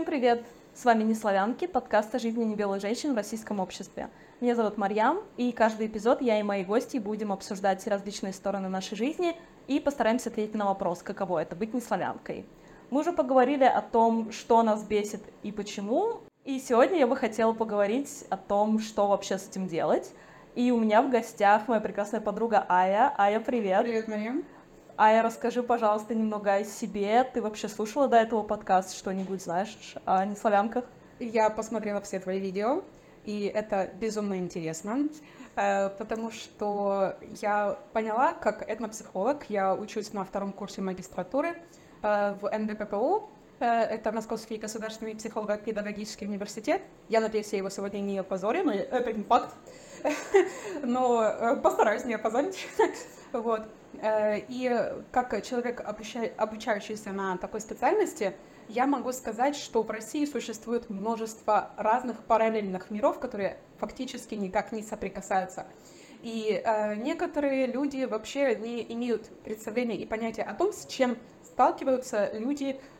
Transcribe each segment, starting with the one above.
Всем привет! С вами «Неславянки», подкаст о жизни небелых женщин в российском обществе. Меня зовут Марьям, и каждый эпизод я и мои гости будем обсуждать различные стороны нашей жизни и постараемся ответить на вопрос, каково это быть неславянкой. Мы уже поговорили о том, что нас бесит и почему, и сегодня я бы хотела поговорить о том, что вообще с этим делать. И у меня в гостях моя прекрасная подруга Ая. Ая, привет! Привет, Марьям! Ая, расскажи, пожалуйста, немного о себе. Ты вообще слушала до этого подкаст что-нибудь, знаешь, о неславянках? Я посмотрела все твои видео, и это безумно интересно, э, потому что я поняла, как этнопсихолог, я учусь на втором курсе магистратуры э, в НБППУ, э, это Московский государственный психолого-педагогический университет. Я надеюсь, я его сегодня не опозорю, но это не факт. Но постараюсь не опозорить. Вот. Э, и как человек, обучающийся на такой специальности, я могу сказать, что в России существует множество разных параллельных миров, которые фактически никак не соприкасаются. И э, некоторые люди вообще не имеют представления и понятия о том, с чем сталкиваются люди э,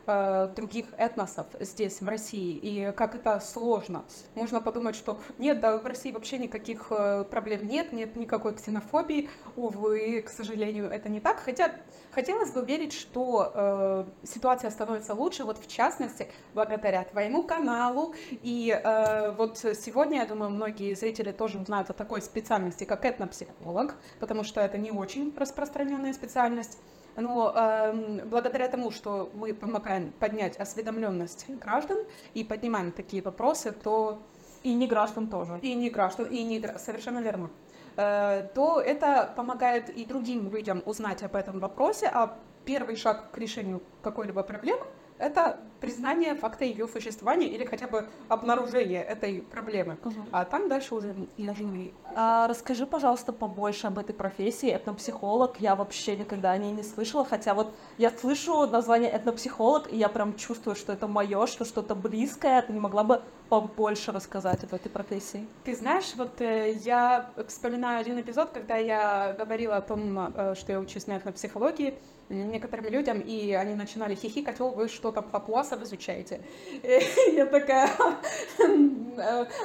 других этносов здесь, в России, и как это сложно. Можно подумать, что нет, да, в России вообще никаких э, проблем нет, нет никакой ксенофобии. Увы, к сожалению, это не так. Хотя хотелось бы верить, что э, ситуация становится лучше, вот в частности, благодаря твоему каналу. И э, вот сегодня, я думаю, многие зрители тоже узнают о такой специальности, как этнопсихолог, потому что это не очень распространенная специальность. Но э, благодаря тому, что мы помогаем поднять осведомленность граждан и поднимаем такие вопросы, то и не граждан тоже. И не граждан, и не совершенно верно. Э, то это помогает и другим людям узнать об этом вопросе, а первый шаг к решению какой-либо проблемы это признание факта ее существования или хотя бы обнаружение этой проблемы. Угу. А там дальше уже нажми. А, расскажи, пожалуйста, побольше об этой профессии. Этнопсихолог. Я вообще никогда о ней не слышала. Хотя вот я слышу название этнопсихолог, и я прям чувствую, что это мое, что что-то близкое. Ты не могла бы побольше рассказать об этой профессии? Ты знаешь, вот э, я вспоминаю один эпизод, когда я говорила о том, э, что я учусь на этнопсихологии, некоторым людям, и они начинали хихикать, о, вы что-то папуасов изучаете. И я такая,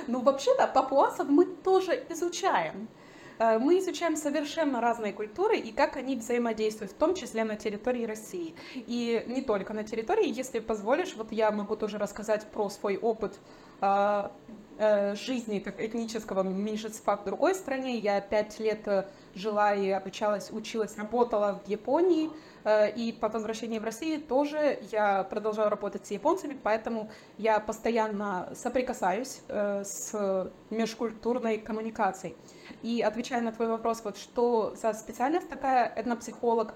ну вообще-то папуасов мы тоже изучаем. Э, мы изучаем совершенно разные культуры и как они взаимодействуют, в том числе на территории России. И не только на территории, если позволишь, вот я могу тоже рассказать про свой опыт э, э, жизни как этнического меньшинства в другой стране. Я пять лет жила и обучалась, училась, работала в Японии, Э, и по возвращении в Россию тоже я продолжаю работать с японцами, поэтому я постоянно соприкасаюсь э, с межкультурной коммуникацией. И отвечая на твой вопрос, вот что за специальность такая этнопсихолог,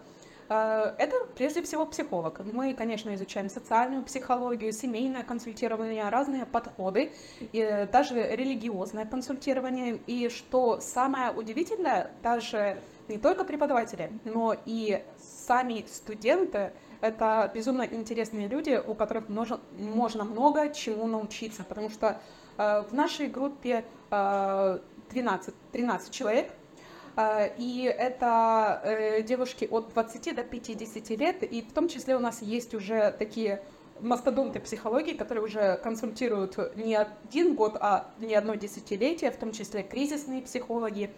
э, это прежде всего психолог. Мы, конечно, изучаем социальную психологию, семейное консультирование, разные подходы, и даже религиозное консультирование. И что самое удивительное, даже не только преподаватели, но и сами студенты — это безумно интересные люди, у которых можно, можно много чему научиться, потому что э, в нашей группе э, 12, 13 человек, э, и это э, девушки от 20 до 50 лет, и в том числе у нас есть уже такие мастодонты психологии, которые уже консультируют не один год, а не одно десятилетие, в том числе кризисные психологи,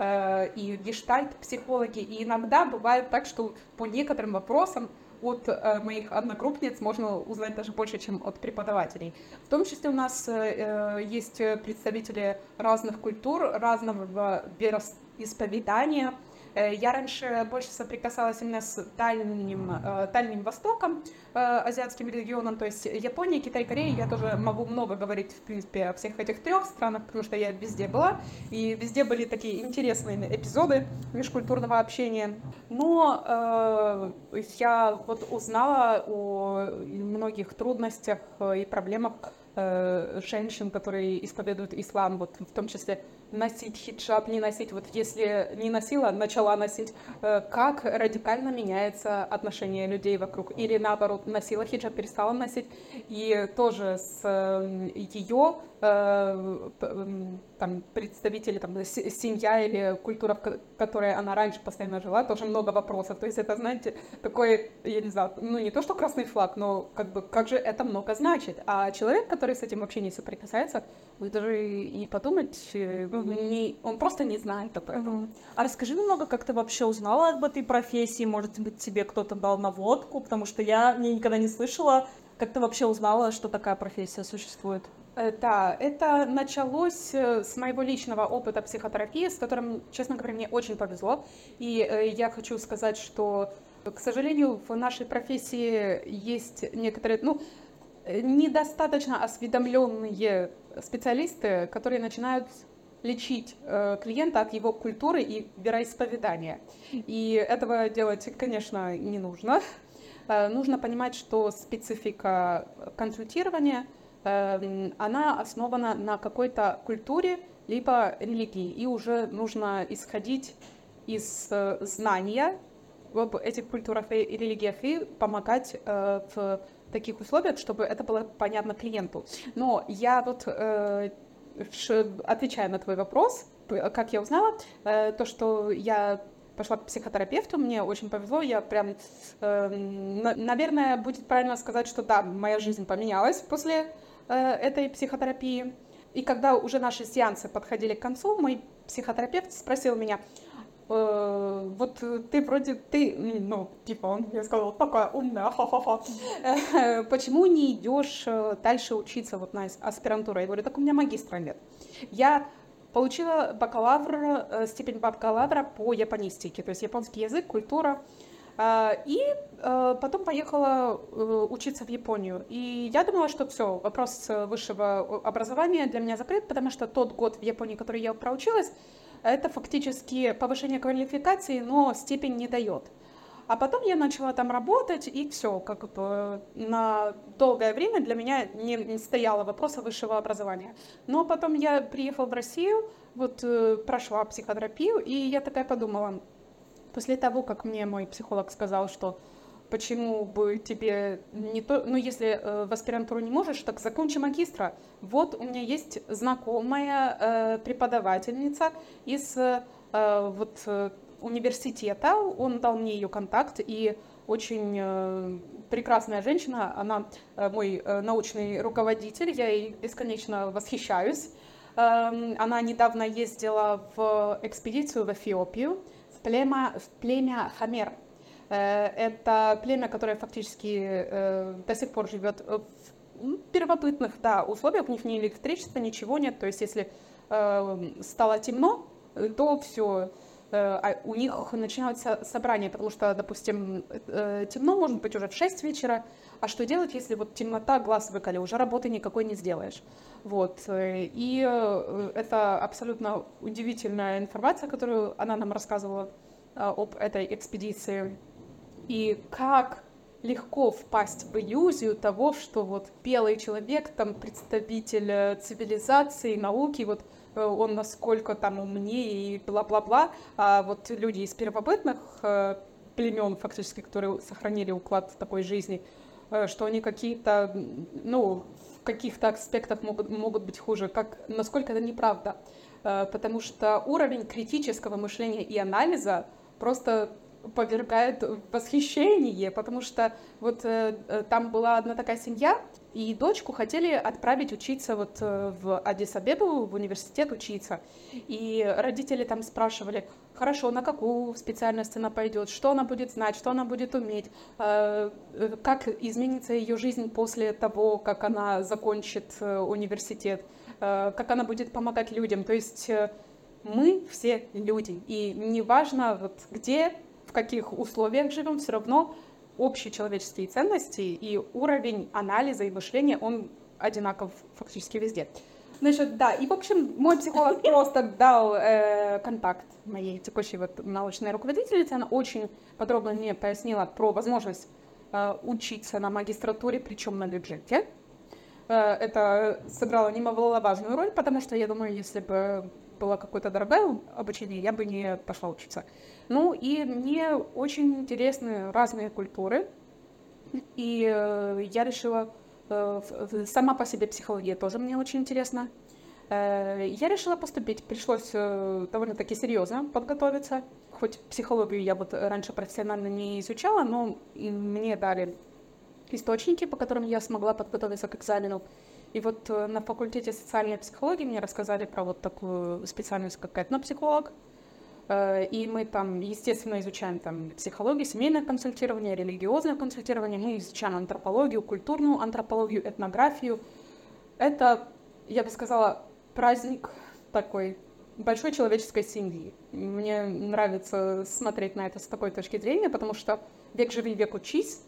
и гештальт-психологи. И иногда бывает так, что по некоторым вопросам от э, моих одногруппниц можно узнать даже больше, чем от преподавателей. В том числе у нас э, есть представители разных культур, разного вероисповедания, Э, я раньше больше соприкасалась именно с Дальним, э, Дальним Востоком, э, азиатским регионом, то есть Япония, Китай, Корея. Я тоже могу много говорить, в принципе, о всех этих трех странах, потому что я везде была, и везде были такие интересные эпизоды межкультурного общения. Но э, я вот узнала о многих трудностях и проблемах женщин, которые исповедуют ислам, вот в том числе носить хиджаб, не носить, вот если не носила, начала носить, э, как радикально меняется отношение людей вокруг, или наоборот, носила хиджаб, перестала носить, и тоже с э, ее э, там, представители, там, семья или культура, в которой она раньше постоянно жила, тоже много вопросов. То есть это, знаете, такой, я не знаю, ну не то, что красный флаг, но как бы, как же это много значит. А человек, который с этим вообще не соприкасается, вы даже и подумать, ну, не, он просто не знает об этом. А расскажи немного, как ты вообще узнала об этой профессии? Может быть, тебе кто-то дал наводку? Потому что я не, никогда не слышала. Как ты вообще узнала, что такая профессия существует? Э, да, это началось э, с моего личного опыта психотерапии, с которым, честно говоря, мне очень повезло. И э, я хочу сказать, что, к сожалению, в нашей профессии есть некоторые, ну, недостаточно осведомленные специалисты, которые начинают лечить клиента от его культуры и вероисповедания. И этого делать, конечно, не нужно. Нужно понимать, что специфика консультирования – Эм, она основана на какой-то культуре либо религии, и уже нужно исходить из э, знания об этих культурах и религиях и помогать э, в таких условиях, чтобы это было понятно клиенту. Но я вот, э, отвечая на твой вопрос, как я узнала, то, что я пошла к психотерапевту, мне очень повезло, я прям, э, наверное, будет правильно сказать, что да, моя жизнь поменялась после Э, этой психотерапии. И когда уже наши сеансы подходили к концу, мой психотерапевт спросил меня, э, вот ты вроде, ты, ну, типа, он мне сказал, такая умная, ха-ха-ха, э, почему не идешь дальше учиться вот на аспирантуру? Я говорю, так у меня магистра нет. Я получила бакалавр, степень бакалавра по японистике, то есть японский язык, культура, и потом поехала э, учиться в Японию. И я думала, что все, вопрос высшего образования для меня закрыт, потому что тот год в Японии, который я проучилась, это фактически повышение квалификации, но степень не дает. А потом я начала там работать, и все, как бы на долгое время для меня не стояло вопроса высшего образования. Но потом я приехала в Россию, вот э, прошла психотерапию, и я такая подумала, После того, как мне мой психолог сказал, что почему бы тебе не то, ну если э, в аспирантуру не можешь, так закончи магистра. Вот у меня есть знакомая э, преподавательница из э, вот э, университета, он дал мне ее контакт и очень э, прекрасная женщина, она э, мой э, научный руководитель, я ей бесконечно восхищаюсь. Э, она недавно ездила в экспедицию в Эфиопию, племя, племя Хамер. Э, это племя, которое фактически э, до сих пор живет в первобытных да, условиях, у них ни электричества, ничего нет. То есть если э, стало темно, то все, а у них начинаются собрания, потому что, допустим, темно может быть уже в 6 вечера, а что делать, если вот темнота, глаз выколи, уже работы никакой не сделаешь. Вот. И это абсолютно удивительная информация, которую она нам рассказывала об этой экспедиции. И как легко впасть в иллюзию того, что вот белый человек, там представитель э, цивилизации, науки, вот э, он насколько там умнее и бла-бла-бла, а вот люди из первобытных э, племен, фактически, которые сохранили уклад такой жизни, что они какие-то, ну, в каких-то аспектах могут, могут быть хуже, как, насколько это неправда. Потому что уровень критического мышления и анализа просто повергает восхищение, потому что вот э, э, там была одна такая семья, и дочку хотели отправить учиться вот э, в Адис-Абебу, в университет учиться. И родители там спрашивали, хорошо, на какую специальность она пойдет, что она будет знать, что она будет уметь, э, э как изменится ее жизнь после того, как она закончит университет, э, как она будет помогать людям. То есть мы все люди. И неважно, вот где, в каких условиях живем, все равно общие человеческие ценности и уровень анализа и мышления, он одинаков фактически везде. Значит, да, и, в общем, мой психолог просто дал э, контакт моей текущей вот научной руководительнице, она очень подробно мне пояснила про возможность э, учиться на магистратуре, причем на бюджете. Э, это сыграло немаловажную роль, потому что, я думаю, если бы было какое-то дорогое обучение, я бы не пошла учиться. Ну и мне очень интересны разные культуры, и э, я решила, э, сама по себе психология тоже мне очень интересна. Э, я решила поступить, пришлось довольно-таки серьезно подготовиться. Хоть психологию я вот раньше профессионально не изучала, но мне дали источники, по которым я смогла подготовиться к экзамену. И вот э, на факультете социальной психологии мне рассказали про вот такую специальность, как этнопсихолог. И мы там, естественно, изучаем там психологию, семейное консультирование, религиозное консультирование, мы изучаем антропологию, культурную антропологию, этнографию. Это, я бы сказала, праздник такой большой человеческой семьи. Мне нравится смотреть на это с такой точки зрения, потому что век живи, век учись,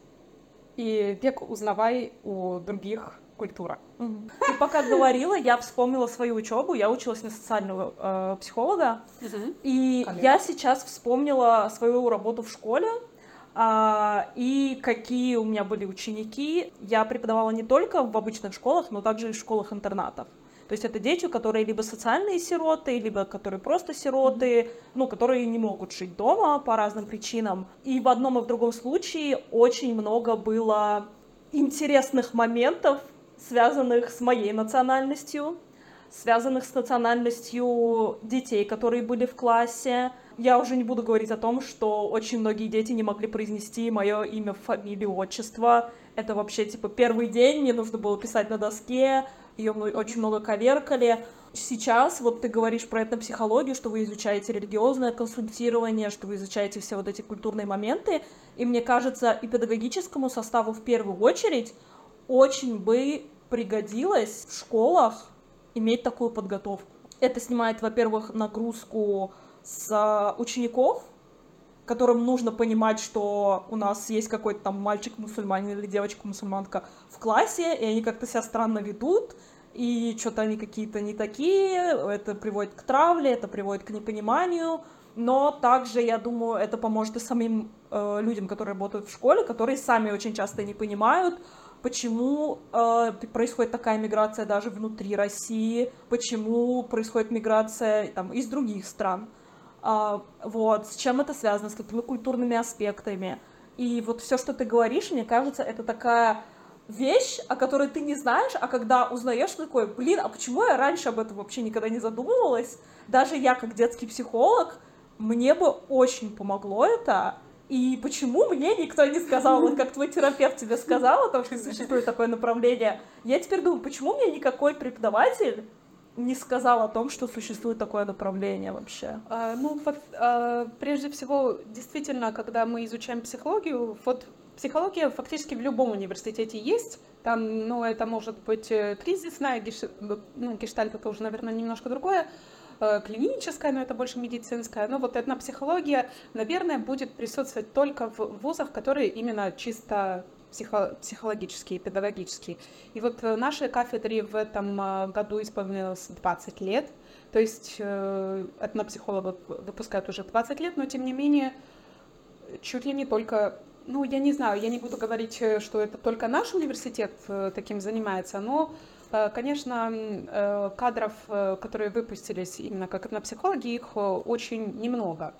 и век узнавай у других культура. Угу. Ты пока говорила, я вспомнила свою учебу. Я училась на социального э, психолога, угу. и Коллега. я сейчас вспомнила свою работу в школе. А, и какие у меня были ученики. Я преподавала не только в обычных школах, но также и в школах-интернатах. То есть это дети, которые либо социальные сироты, либо которые просто сироты, ну, которые не могут жить дома по разным причинам. И в одном и в другом случае очень много было интересных моментов, связанных с моей национальностью, связанных с национальностью детей, которые были в классе. Я уже не буду говорить о том, что очень многие дети не могли произнести мое имя, фамилию, отчество. Это вообще, типа, первый день, мне нужно было писать на доске, ее очень много коверкали. Сейчас вот ты говоришь про этнопсихологию, что вы изучаете религиозное консультирование, что вы изучаете все вот эти культурные моменты, и мне кажется, и педагогическому составу в первую очередь очень бы пригодилось в школах иметь такую подготовку. Это снимает, во-первых, нагрузку с учеников, которым нужно понимать, что у нас есть какой-то там мальчик-мусульманин или девочка-мусульманка в классе, и они как-то себя странно ведут, и что-то они какие-то не такие, это приводит к травле, это приводит к непониманию, но также, я думаю, это поможет и самим э, людям, которые работают в школе, которые сами очень часто не понимают, почему э, происходит такая миграция даже внутри России, почему происходит миграция там, из других стран. Э, вот, с чем это связано, с какими культурными аспектами. И вот все, что ты говоришь, мне кажется, это такая вещь, о которой ты не знаешь, а когда узнаешь, такой, блин, а почему я раньше об этом вообще никогда не задумывалась? Даже я, как детский психолог, мне бы очень помогло это, и почему мне никто не сказал, вот как твой терапевт тебе сказал о том, что существует такое направление, я теперь думаю, почему мне никакой преподаватель не сказал о том, что существует такое направление вообще? А, ну, а, прежде всего, действительно, когда мы изучаем психологию, вот Психология фактически в любом университете есть. Там, ну, это может быть э, кризисная, геш... ну, гештальт это уже, наверное, немножко другое, э, клиническая, но это больше медицинская. Но вот одна психология, наверное, будет присутствовать только в вузах, которые именно чисто психо психологические, педагогические. И вот э, нашей кафедре в этом году исполнилось 20 лет. То есть э, этнопсихологов выпускают уже 20 лет, но тем не менее чуть ли не только ну, я не знаю, я не буду говорить, э, что это только наш университет э, таким занимается, но, э, конечно, кадров, которые выпустились именно как на психологи, их очень немного.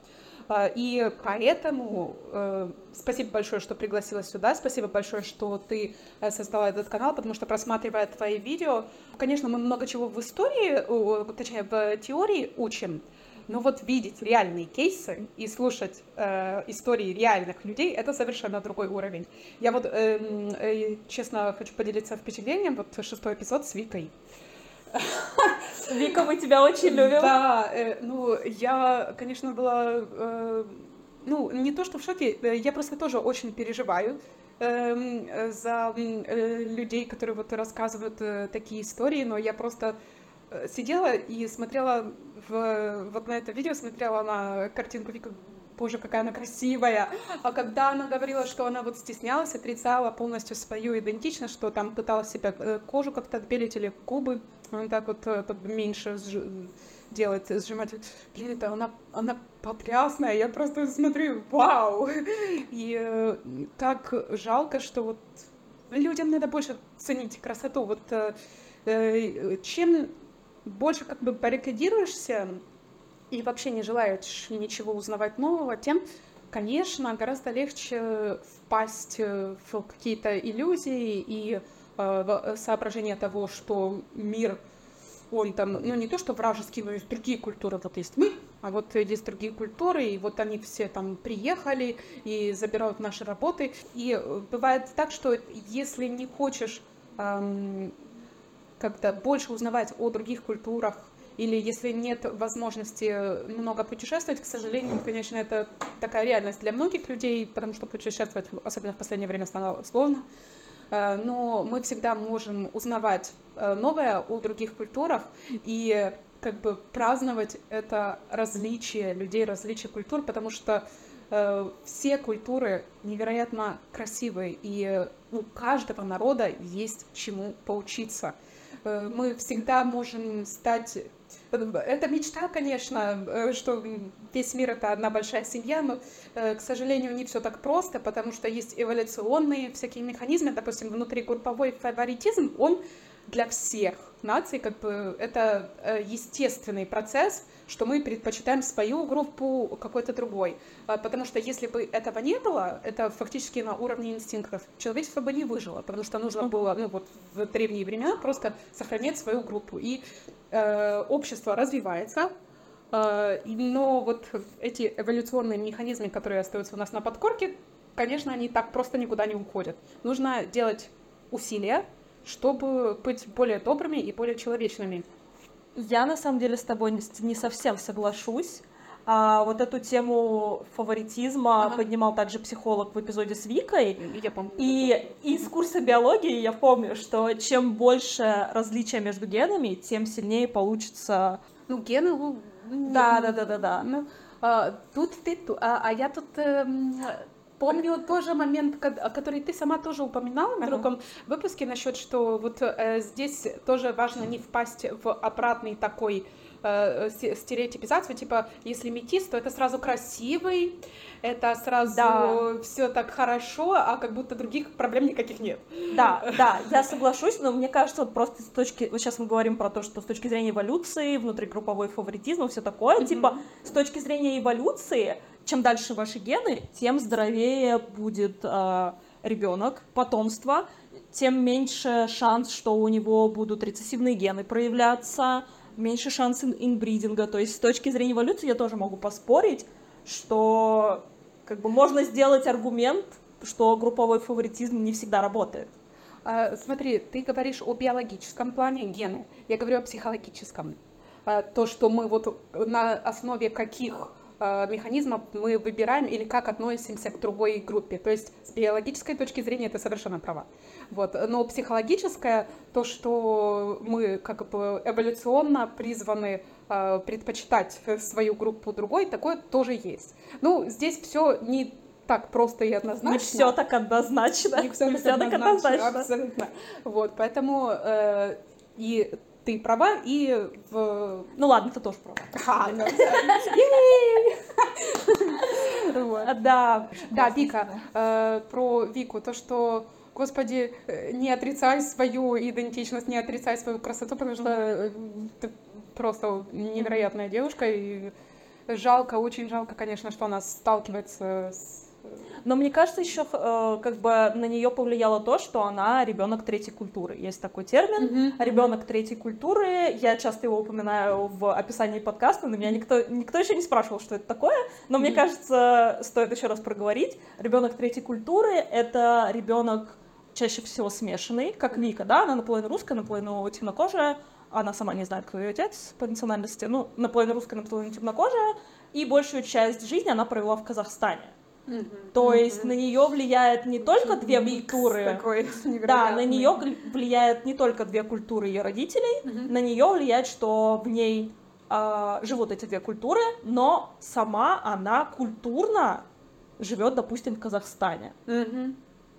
И поэтому э, спасибо большое, что пригласила сюда, спасибо большое, что ты создала этот канал, потому что просматривая твои видео, конечно, мы много чего в истории, точнее в теории учим, но вот видеть реальные кейсы и слушать э, истории реальных людей это совершенно другой уровень. Я вот, э, э, честно, хочу поделиться впечатлением. Вот шестой эпизод с Викой. Вика, мы тебя очень любим. Да, э, ну, я, конечно, была, э, ну, не то что в шоке, э, я просто тоже очень переживаю э, за э, людей, которые вот рассказывают э, такие истории, но я просто сидела и смотрела в, вот на это видео, смотрела на картинку Вика, боже, какая она красивая. А когда она говорила, что она вот стеснялась, отрицала полностью свою идентичность, что там пыталась себя э, кожу как-то отбелить или губы, он так вот э, меньше делать, сжимать. Блин, это она, она потрясная, я просто смотрю, вау! И э, так жалко, что вот людям надо больше ценить красоту. Вот э, чем больше как бы баррикадируешься и вообще не желаешь ничего узнавать нового, тем, конечно, гораздо легче впасть в какие-то иллюзии и э, соображение того, что мир он там, ну не то, что вражеский, но есть другие культуры, вот есть мы, а вот есть другие культуры, и вот они все там приехали и забирают наши работы. И э, бывает так, что если не хочешь эм, как-то больше узнавать о других культурах, или если нет возможности много путешествовать, к сожалению, конечно, это такая реальность для многих людей, потому что путешествовать, особенно в последнее время, стало сложно. Э, но мы всегда можем узнавать э, новое о других культурах и как бы праздновать это различие людей, различие культур, потому что э, все культуры невероятно красивые, и у каждого народа есть чему поучиться. Э, мы всегда можем стать это мечта, конечно, э, что весь мир это одна большая семья, но, э, к сожалению, не все так просто, потому что есть эволюционные всякие механизмы, допустим, внутригрупповой фаворитизм, он для всех наций, как бы это э, естественный процесс, что мы предпочитаем свою группу какой-то другой. А, потому что если бы этого не было, это фактически на уровне инстинктов, человечество бы не выжило, потому что нужно было ну, вот, в древние времена просто сохранять свою группу. И э, общество развивается, э, но вот эти эволюционные механизмы, которые остаются у нас на подкорке, конечно, они так просто никуда не уходят. Нужно делать усилия, чтобы быть более добрыми и более человечными. Я на самом деле с тобой не совсем соглашусь. А вот эту тему фаворитизма ага. поднимал также психолог в эпизоде с Викой. Я помню. И из курса биологии я помню, что чем больше различия между генами, тем сильнее получится. Ну, гены. Ну, да, да, да, да, да. Ну, а, тут ты, а, а я тут эм, Помню тоже момент, который ты сама тоже упоминала в другом выпуске насчет, что вот э, здесь тоже важно не впасть в обратный такой э, стереотипизацию, типа, если метис, то это сразу красивый, это сразу да. все так хорошо, а как будто других проблем никаких нет. Да, да, я соглашусь, но мне кажется, вот просто с точки, вот сейчас мы говорим про то, что с точки зрения эволюции, внутригрупповой фаворитизм и все такое, mm-hmm. типа, с точки зрения эволюции, чем дальше ваши гены, тем здоровее будет э, ребенок, потомство, тем меньше шанс, что у него будут рецессивные гены проявляться, меньше шанс инбридинга. То есть с точки зрения эволюции я тоже могу поспорить, что как бы можно сделать аргумент, что групповой фаворитизм не всегда работает. А, смотри, ты говоришь о биологическом плане гены, я говорю о психологическом. А, то, что мы вот на основе каких Э, механизмов мы выбираем или как относимся к другой группе. То есть с биологической точки зрения это совершенно права. Вот. Но психологическое, то, что мы как бы эволюционно призваны э, предпочитать свою группу другой, такое тоже есть. Ну, здесь все не так просто и однозначно. Не все так однозначно. Не все, так, все однозначно, так однозначно. Абсолютно. Вот, поэтому э, и ты права, и в... Ну ладно, ты тоже права. Да. Да, Вика, э, про Вику, то, что Господи, э, не отрицай свою идентичность, не отрицай свою красоту, потому что э, ты просто невероятная девушка, и жалко, очень жалко, конечно, что она сталкивается с но мне кажется, еще э, как бы на нее повлияло то, что она ребенок третьей культуры. Есть такой термин mm-hmm. ребенок третьей культуры. Я часто его упоминаю в описании подкаста, но меня никто, никто еще не спрашивал, что это такое. Но mm-hmm. мне кажется, стоит еще раз проговорить. Ребенок третьей культуры это ребенок чаще всего смешанный, как Вика, да, она наполовину русская, наполовину темнокожая, она сама не знает, кто ее отец по национальности, ну, наполовину русская, наполовину темнокожая, и большую часть жизни она провела в Казахстане. То есть на нее влияет не только две культуры, да, на нее влияет не только две культуры ее родителей, на нее влияет, что в ней э, живут эти две культуры, но сама она культурно живет, допустим, в Казахстане.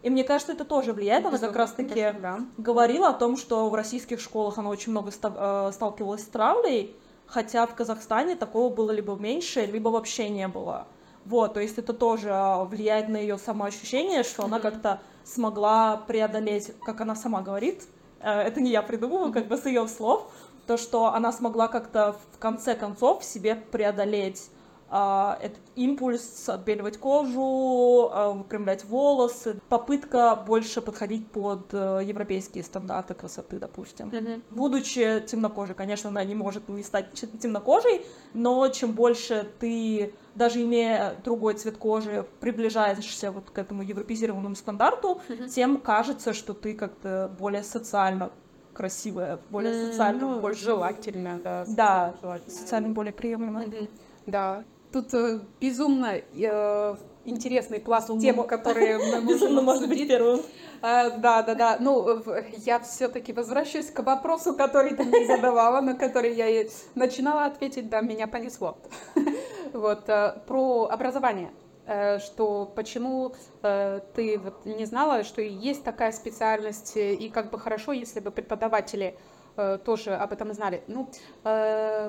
И мне кажется, это тоже влияет. Она как раз-таки говорила о том, что в российских школах она очень много э, сталкивалась с травлей, хотя в Казахстане такого было либо меньше, либо вообще не было. Вот, то есть это тоже а, влияет на ее самоощущение, что она как-то смогла преодолеть, как она сама говорит, э, это не я придумываю, как бы с ее слов, то, что она смогла как-то в конце концов в себе преодолеть а, этот импульс отбеливать кожу, а, выпрямлять волосы, попытка больше подходить под э, европейские стандарты красоты, допустим. Мгм. Будучи темнокожей, конечно, она не может не стать темнокожей, но чем больше ты, даже имея другой цвет кожи, приближаешься вот к этому европеизированному стандарту, Мгм. тем кажется, что ты как-то более социально красивая, более М, социально ну, больше... желательно, да. Да, желательно. социально более приемлемо. Мгм. Да. Тут э, безумно э, интересный пласт Безумно. тем, которые мы можем может быть первым. А, Да, да, да. Ну, я все-таки возвращаюсь к вопросу, который ты мне задавала, на который я и начинала ответить, да, меня понесло. Вот, э, про образование. Э, Что почему э, ты вот не знала, что есть такая специальность, э, и как бы хорошо, если бы преподаватели э, тоже об этом знали. Ну,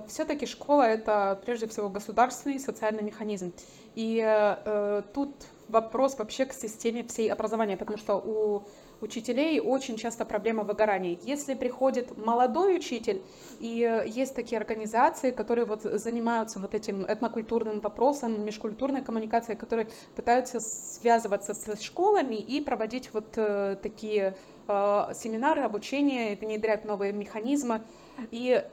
все-таки школа это прежде всего государственный социальный механизм. И э, э, тут вопрос вообще к системе всей образования, потому что у учителей очень часто проблема выгорания. Если приходит молодой учитель, и э, есть такие организации, которые вот занимаются вот этим этнокультурным вопросом, межкультурной коммуникацией, которые пытаются связываться с школами и проводить вот э, такие э, семинары, обучение, внедрять новые механизмы. И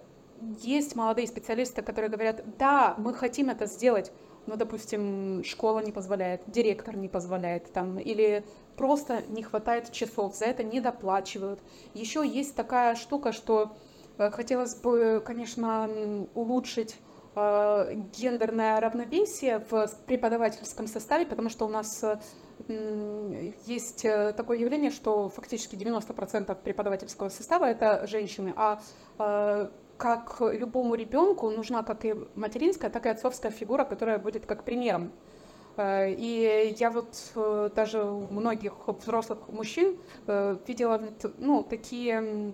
есть молодые специалисты, которые говорят, да, мы хотим это сделать, но, допустим, школа не позволяет, директор не позволяет, там, или просто не хватает часов, за это не доплачивают. Еще есть такая штука, что э, хотелось бы, конечно, улучшить э, гендерное равновесие в преподавательском составе, потому что у нас э, есть э, такое явление, что фактически 90% преподавательского состава это женщины, а э, как любому ребенку нужна как и материнская, так и отцовская фигура, которая будет как примером. Э, И я вот даже у многих взрослых мужчин видела ну, такие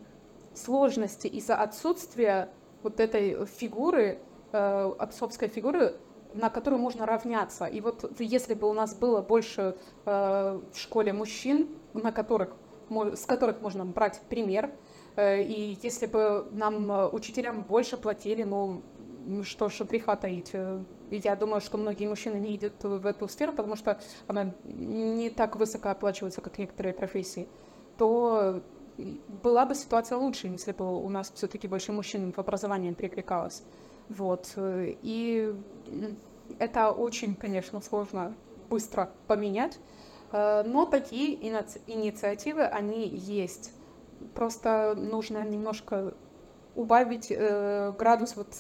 сложности из-за отсутствия вот этой фигуры, отцовской фигуры, на которую можно равняться. И вот если бы у нас было больше э, в школе мужчин, на которых, с которых можно брать пример, э, и если бы нам, э, учителям, больше платили, ну, что ж греха таить. э, Я думаю, что многие мужчины не идут в эту сферу, потому что она не так высоко оплачивается, как некоторые профессии, то была бы ситуация лучше, если бы у нас все-таки больше мужчин в образовании привлекалось. Вот. э, И это очень, конечно, сложно быстро поменять, э, но такие иниц- инициативы, они есть. Просто нужно немножко убавить э, градус, вот,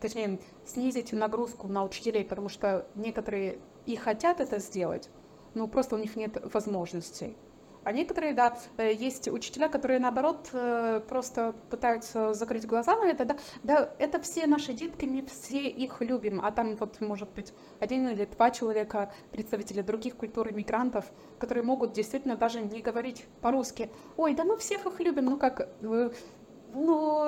точнее, снизить нагрузку на учителей, потому что некоторые и хотят это сделать, но просто у них нет возможностей. А некоторые, да, э, есть учителя, которые, наоборот, э, просто пытаются закрыть глаза на это, да, да, это все наши детки, мы все их любим, а там вот, может быть, один или два человека, представители других культур, иммигрантов, которые могут действительно даже не говорить по-русски. Ой, да мы всех их любим, ну как, ну,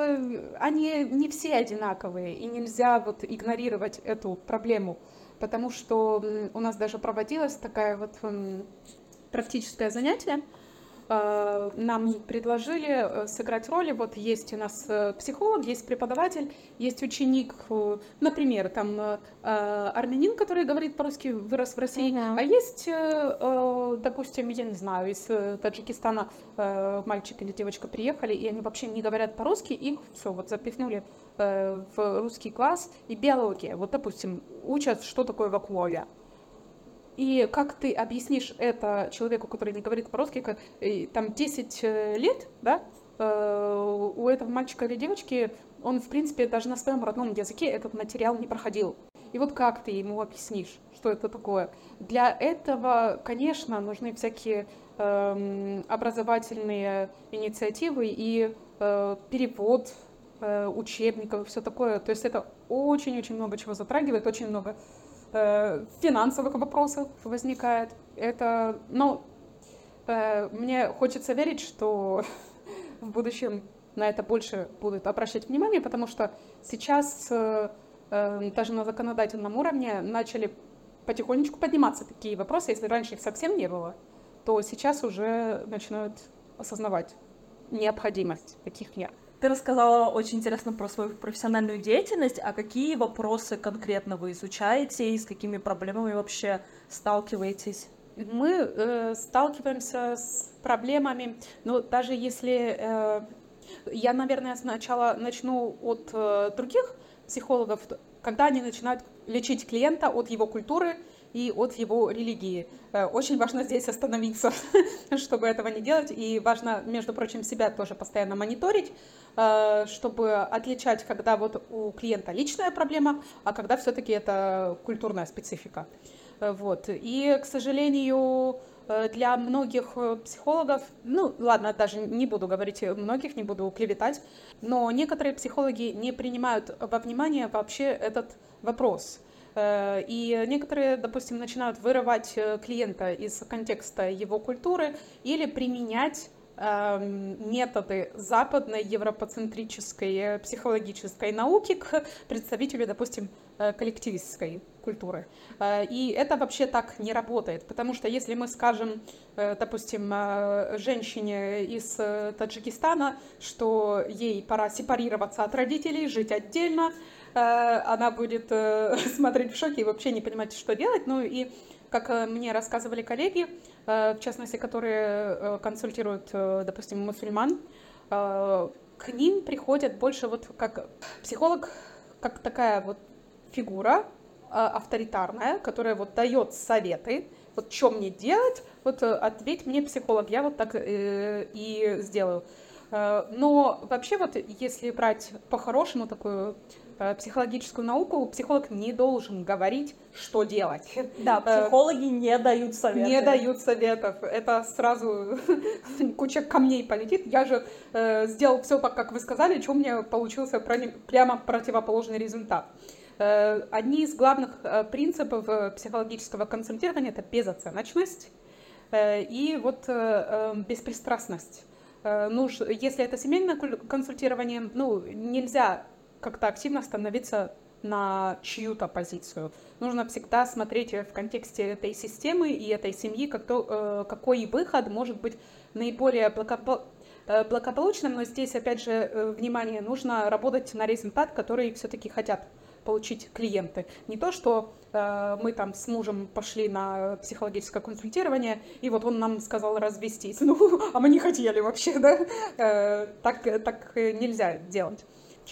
они не все одинаковые, и нельзя вот игнорировать эту проблему, потому что у нас даже проводилась такая вот м, практическое занятие. Э, Нам предложили э, сыграть роли. Вот есть у нас э, психолог, есть преподаватель, есть ученик, например, там армянин, который говорит по-русски, вырос в России, Мгм. а есть, допустим, я не знаю, из Таджикистана мальчик или девочка приехали, и они вообще не говорят по-русски, их все, вот запихнули в русский класс и биология. Вот, допустим, учат, что такое вакуоя. И как ты объяснишь это человеку, который не говорит по-русски, э, там 10 э, лет, да, э, у этого мальчика или девочки, он, в принципе, даже на своем родном языке этот материал не проходил. И вот как ты ему объяснишь, что это такое? Для этого, конечно, нужны всякие эм, образовательные инициативы и э, перевод э, учебников, все такое. То есть это очень-очень много чего затрагивает, очень много э, финансовых вопросов возникает. Это, ну, э, мне хочется верить, что в будущем на это больше будут обращать внимание, потому что сейчас э, даже на законодательном уровне начали потихонечку подниматься такие вопросы. Если раньше их совсем не было, то сейчас уже начинают осознавать необходимость таких мер. Ты рассказала очень интересно про свою профессиональную деятельность, а какие вопросы конкретно вы изучаете и с какими проблемами вообще сталкиваетесь? Мы э, сталкиваемся с проблемами, ну, даже если э, я, наверное, сначала начну от э, других психологов, когда они начинают лечить клиента от его культуры и от его религии. Э, очень важно здесь остановиться, чтобы этого не делать, и важно, между прочим, себя тоже постоянно мониторить, э, чтобы отличать, когда вот у клиента личная проблема, а когда все-таки это культурная специфика. Э, вот. И, к сожалению, для многих психологов, ну ладно, даже не буду говорить многих, не буду клеветать, но некоторые психологи не принимают во внимание вообще этот вопрос. Э, и некоторые, допустим, начинают вырывать э, клиента из контекста его культуры или применять эм, методы западной европоцентрической э, психологической науки к представителю, допустим, коллективистской культуры. И это вообще так не работает, потому что если мы скажем, допустим, женщине из Таджикистана, что ей пора сепарироваться от родителей, жить отдельно, она будет э, смотреть в шоке и вообще не понимать, что делать. Ну и как э, мне рассказывали коллеги, в частности, которые консультируют, допустим, мусульман, к ним приходят больше вот как психолог, как такая вот фигура авторитарная, которая вот дает советы, вот что мне делать, вот ответь мне психолог, я вот так и сделаю. Но вообще вот если брать по-хорошему такую Э, психологическую науку, психолог не должен говорить, что делать. Да, э, психологи не дают советов. Не дают советов. Это сразу куча камней полетит. Я же э, сделал все так, как вы сказали, у меня получился прямо противоположный результат. Э, одни из главных э, принципов э, психологического консультирования это безоценочность э, и вот э, э, беспристрастность. Ну, если это семейное консультирование, ну, нельзя как-то активно становиться на чью-то позицию. Нужно всегда смотреть в контексте этой системы и этой семьи, как то, э, какой выход может быть наиболее благопо э, благополучным, но здесь, опять же, э, внимание, нужно работать на результат, который все-таки хотят получить клиенты. Не то, что э, мы там с мужем пошли на психологическое консультирование, и вот он нам сказал развестись. Ну, а мы не хотели вообще, да? Э, так, так нельзя делать.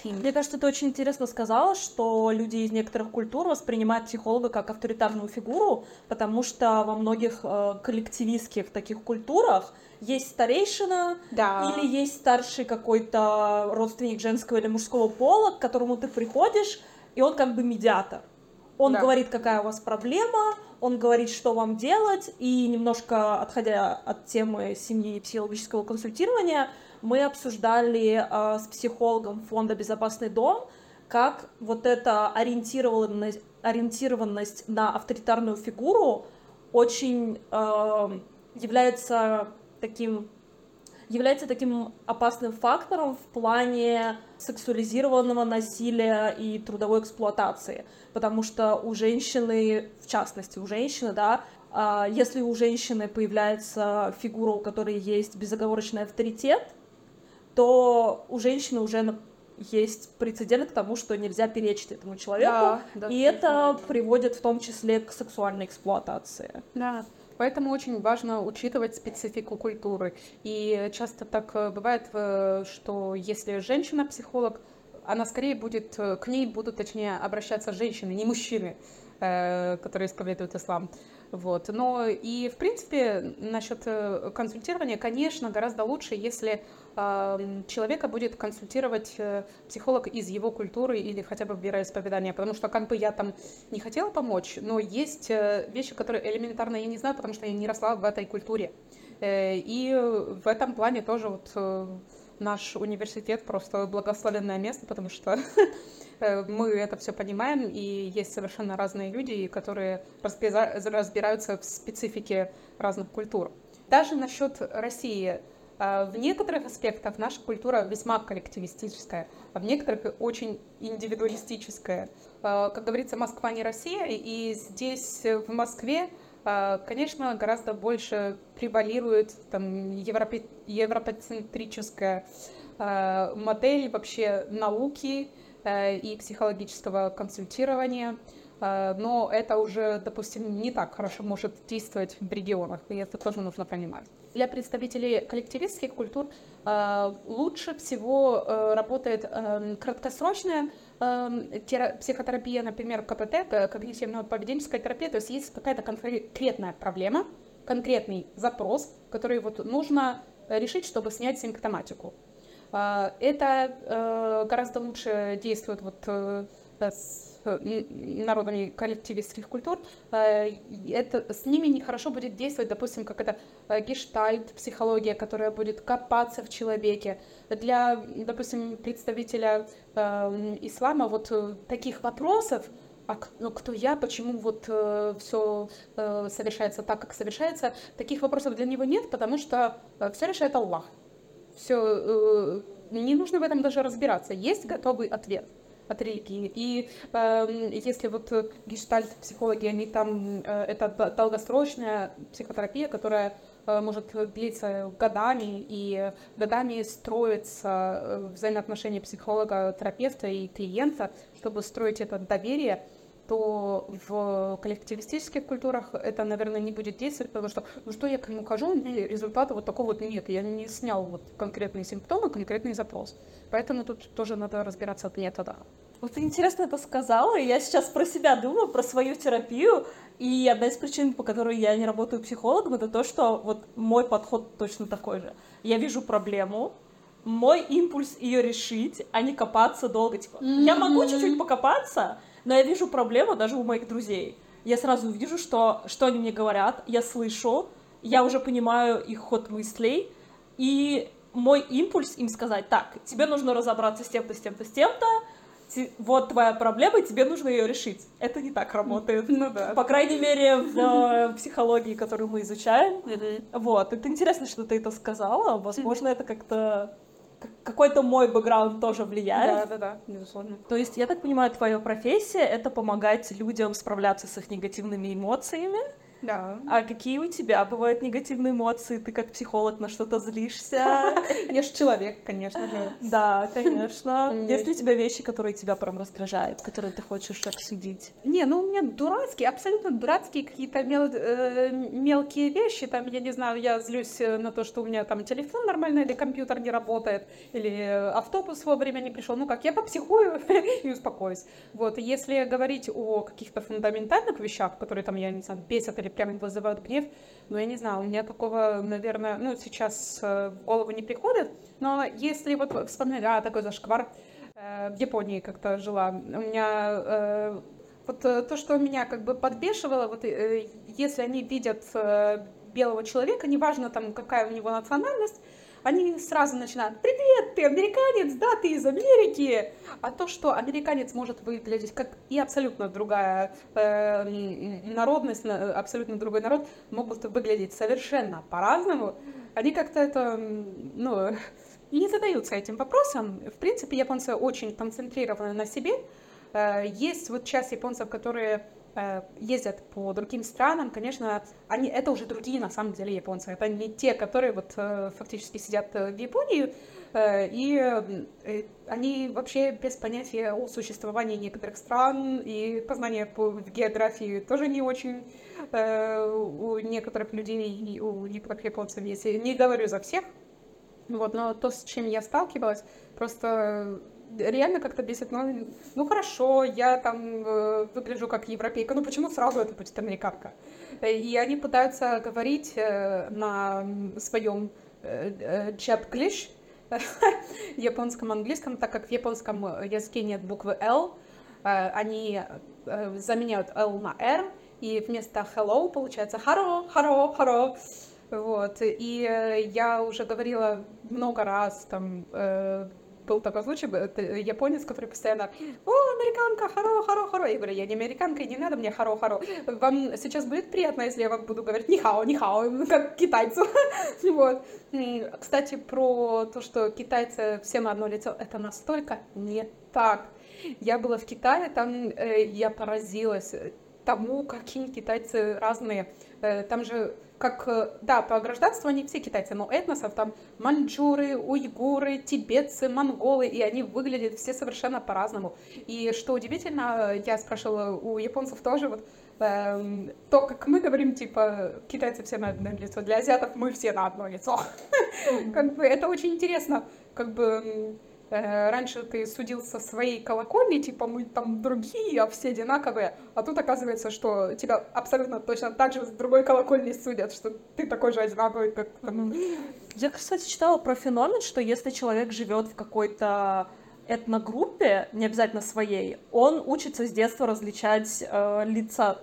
Мне кажется, ты очень интересно сказала, что люди из некоторых культур воспринимают психолога как авторитарную фигуру, потому что во многих э, коллективистских таких культурах есть старейшина да. или есть старший какой-то родственник женского или мужского пола, к которому ты приходишь, и он как бы медиатор. Он да. говорит, какая у вас проблема, он говорит, что вам делать, и немножко отходя от темы семьи и психологического консультирования, мы обсуждали э, с психологом фонда «Безопасный дом», как вот эта ориентированность, ориентированность на авторитарную фигуру очень э, является таким является таким опасным фактором в плане сексуализированного насилия и трудовой эксплуатации, потому что у женщины, в частности у женщины, да, а, если у женщины появляется фигура, у которой есть безоговорочный авторитет, то у женщины уже есть прецедент к тому, что нельзя перечить этому человеку, да, да, и это приводит в том числе к сексуальной эксплуатации. Да. Поэтому очень важно учитывать специфику культуры. И часто так э, бывает, э, что если женщина-психолог, она скорее будет, э, к ней будут, точнее, обращаться женщины, не мужчины, которые исповедуют ислам. Вот. Но и, в принципе, насчет консультирования, конечно, гораздо лучше, если человека будет консультировать э, психолог из его культуры или хотя бы вероисповедания, потому что как бы я там не хотела помочь, но есть э, вещи, которые элементарно я не знаю, потому что я не росла в этой культуре. Э, и в этом плане тоже вот наш университет просто благословенное место, потому что мы это все понимаем, и есть совершенно разные люди, которые разбираются в специфике разных культур. Даже насчет России в некоторых аспектах наша культура весьма коллективистическая, а в некоторых очень индивидуалистическая. А, как говорится, Москва не Россия, и здесь, в Москве, а, конечно, гораздо больше превалирует там, европе... европоцентрическое э, модель вообще науки э, и психологического консультирования, э, но это уже, допустим, не так хорошо может действовать в регионах, и это тоже нужно понимать. Для представителей коллективистских культур э, лучше всего э, работает э, краткосрочная психотерапия, например, КПТ, когнитивно-поведенческая терапия, то есть есть какая-то конкретная проблема, конкретный запрос, который вот нужно решить, чтобы снять симптоматику. Это гораздо лучше действует вот э, с народами коллективистских культур, э, это, с ними нехорошо будет действовать, допустим, как это гештальт, психология, которая будет копаться в человеке. Для, допустим, представителя э, ислама вот таких вопросов, а ну, кто я, почему вот э, все э, совершается так, как совершается, таких вопросов для него нет, потому что э, все решает Аллах. Все, э, не нужно в этом даже разбираться. Есть готовый ответ от религии. И э, если вот гештальт-психологи, они там, э, это долгосрочная психотерапия, которая э, может длиться годами, и годами строится э, взаимоотношения психолога, терапевта и клиента, чтобы строить это доверие, то в коллективистических культурах это, наверное, не будет действовать, потому что, ну что я к нему хожу, у меня результата вот такого вот нет, я не снял вот конкретные симптомы, конкретный запрос. Поэтому тут тоже надо разбираться от метода. Вот интересно это сказала, и я сейчас про себя думаю, про свою терапию, и одна из причин, по которой я не работаю психологом, это то, что вот мой подход точно такой же. Я вижу проблему, мой импульс ее решить, а не копаться долго. Типа, mm-hmm. я могу чуть-чуть покопаться, но я вижу проблему даже у моих друзей. Я сразу вижу, что, что они мне говорят, я слышу, я уже понимаю их ход мыслей, и мой импульс им сказать, так, тебе нужно разобраться с тем-то, с тем-то, с тем-то, вот твоя проблема, тебе нужно ее решить. Это не так работает. Ну да. По крайней мере, в психологии, которую мы изучаем. Вот. Это интересно, что ты это сказала. Возможно, это как-то какой-то мой бэкграунд тоже влияет. Да, да, да, безусловно. То есть, я так понимаю, твоя профессия — это помогать людям справляться с их негативными эмоциями, да. А какие у тебя бывают негативные эмоции? Ты как психолог на что-то злишься? Я же человек, конечно же. Да, конечно. Есть ли у тебя вещи, которые тебя прям раздражают, которые ты хочешь обсудить? Не, ну у меня дурацкие, абсолютно дурацкие какие-то э, мелкие вещи. Там, я не знаю, я злюсь э, на то, что у меня там телефон нормально или компьютер не работает, или автобус вовремя не пришел. Ну как, я попсихую и успокоюсь. Вот, если говорить о каких-то фундаментальных вещах, которые там, я не знаю, бесят или прям вызывают гнев. Но я не знаю, у меня такого, наверное, ну, сейчас э, в голову не приходит. Но если вот вспомнить, а, такой зашквар, э, в Японии как-то жила, у меня э, вот то, что меня как бы подбешивало, вот если они видят белого человека, неважно там какая у него национальность, они сразу начинают, привет, ты американец, да, ты из Америки. А то, что американец может выглядеть как и абсолютно другая э, народность, абсолютно другой народ, могут выглядеть совершенно по-разному, они как-то это, ну, не задаются этим вопросом. В принципе, японцы очень концентрированы на себе. Э, есть вот часть японцев, которые ездят по другим странам, конечно, они, это уже другие на самом деле японцы. Это не те, которые вот э, фактически сидят э, в Японии, и они вообще без понятия о существовании некоторых стран, и познание по географии тоже не очень у некоторых людей, у некоторых японцев есть. Не говорю за всех, вот, но то, с чем я сталкивалась, просто реально как-то бесит. Ну, ну хорошо, я там э, выгляжу как европейка, ну почему сразу это будет американка? И они пытаются говорить э, на своем э, чапглиш, японском английском, так как в японском языке нет буквы L, они заменяют L на R, и вместо hello получается харо, харо, харо. Вот, и я уже говорила много раз там был такой случай, японец, который постоянно, о, американка, хоро, хоро, хоро. Я говорю, я не американка, и не надо мне хоро, хоро. Вам сейчас будет приятно, если я вам буду говорить нихао, нихао, как китайцу. вот. Кстати, про то, что китайцы все на одно лицо, это настолько не так. Я была в Китае, там э, я поразилась тому, какие китайцы разные. Э, там же как, э, да, по гражданству они все китайцы, но этносов там маньчжуры, уйгуры, тибетцы, монголы, и они выглядят все совершенно по-разному. И что удивительно, я спрашивала у японцев тоже, вот, эм, то, как мы говорим, типа, китайцы все на одно лицо, для азиатов мы все на одно лицо. Как бы это очень интересно, как бы Э, раньше ты судил со своей колокольни, типа мы там другие, а все одинаковые, а тут оказывается, что тебя абсолютно точно так же с другой колокольни судят, что ты такой же одинаковый, как... Я, кстати, читала про феномен, что если человек живет в какой-то этногруппе, не обязательно своей, он учится с детства различать э, лица,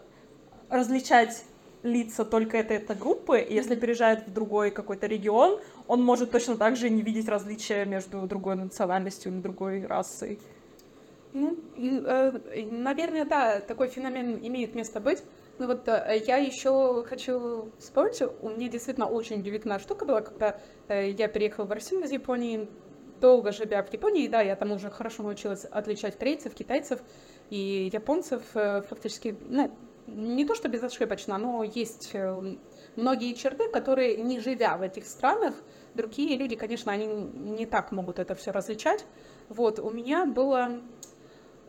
различать лица только этой, этой группы, и если переезжает в другой какой-то регион, он может точно так же не видеть различия между другой национальностью и другой расой. Ну, э, наверное, да, такой феномен имеет место быть. Но вот э, я еще хочу вспомнить, у меня действительно очень удивительная штука была, когда э, я переехала в Россию из Японии, долго живя в Японии, да, я там уже хорошо научилась отличать корейцев, китайцев и японцев, фактически, ну, не то что безошибочно, но есть многие черты, которые, не живя в этих странах, другие люди, конечно, они не так могут это все различать. Вот, у меня было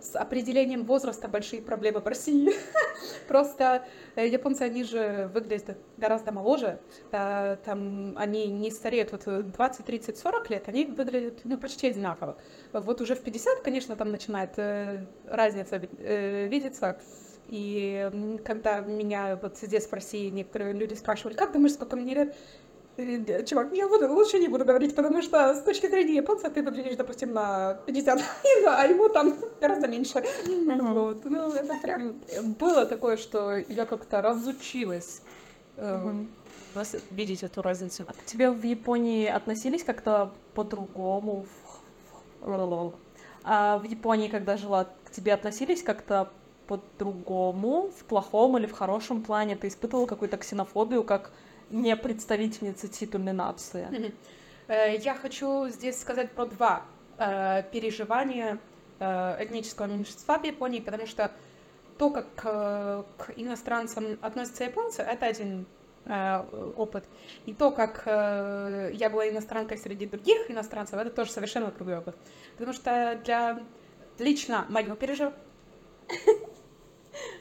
с определением возраста большие проблемы в России. Просто э, японцы, они же выглядят гораздо моложе. Э, там они не стареют вот 20, 30, 40 лет, они выглядят ну, почти одинаково. Вот уже в 50, конечно, там начинает э, разница видеться. И когда меня вот здесь в России некоторые люди спрашивали, как думаешь, сколько мне лет? Чувак, я буду, лучше не буду говорить, потому что с точки зрения японца ты выглядишь, допустим, на 50, а ему там гораздо меньше. Вот. Ну, это прям было такое, что я как-то разучилась э, видеть эту разницу. А к тебе в Японии относились как-то по-другому? А в Японии, когда жила, к тебе относились как-то по-другому, в плохом или в хорошем плане? Ты испытывала какую-то ксенофобию, как не представительница титульной нации. Э, я хочу здесь сказать про два э, переживания э, этнического меньшинства в Японии, потому что то, как к иностранцам относятся японцы, это один опыт. И то, как я была иностранкой среди других иностранцев, это тоже совершенно другой опыт. Потому что для лично мое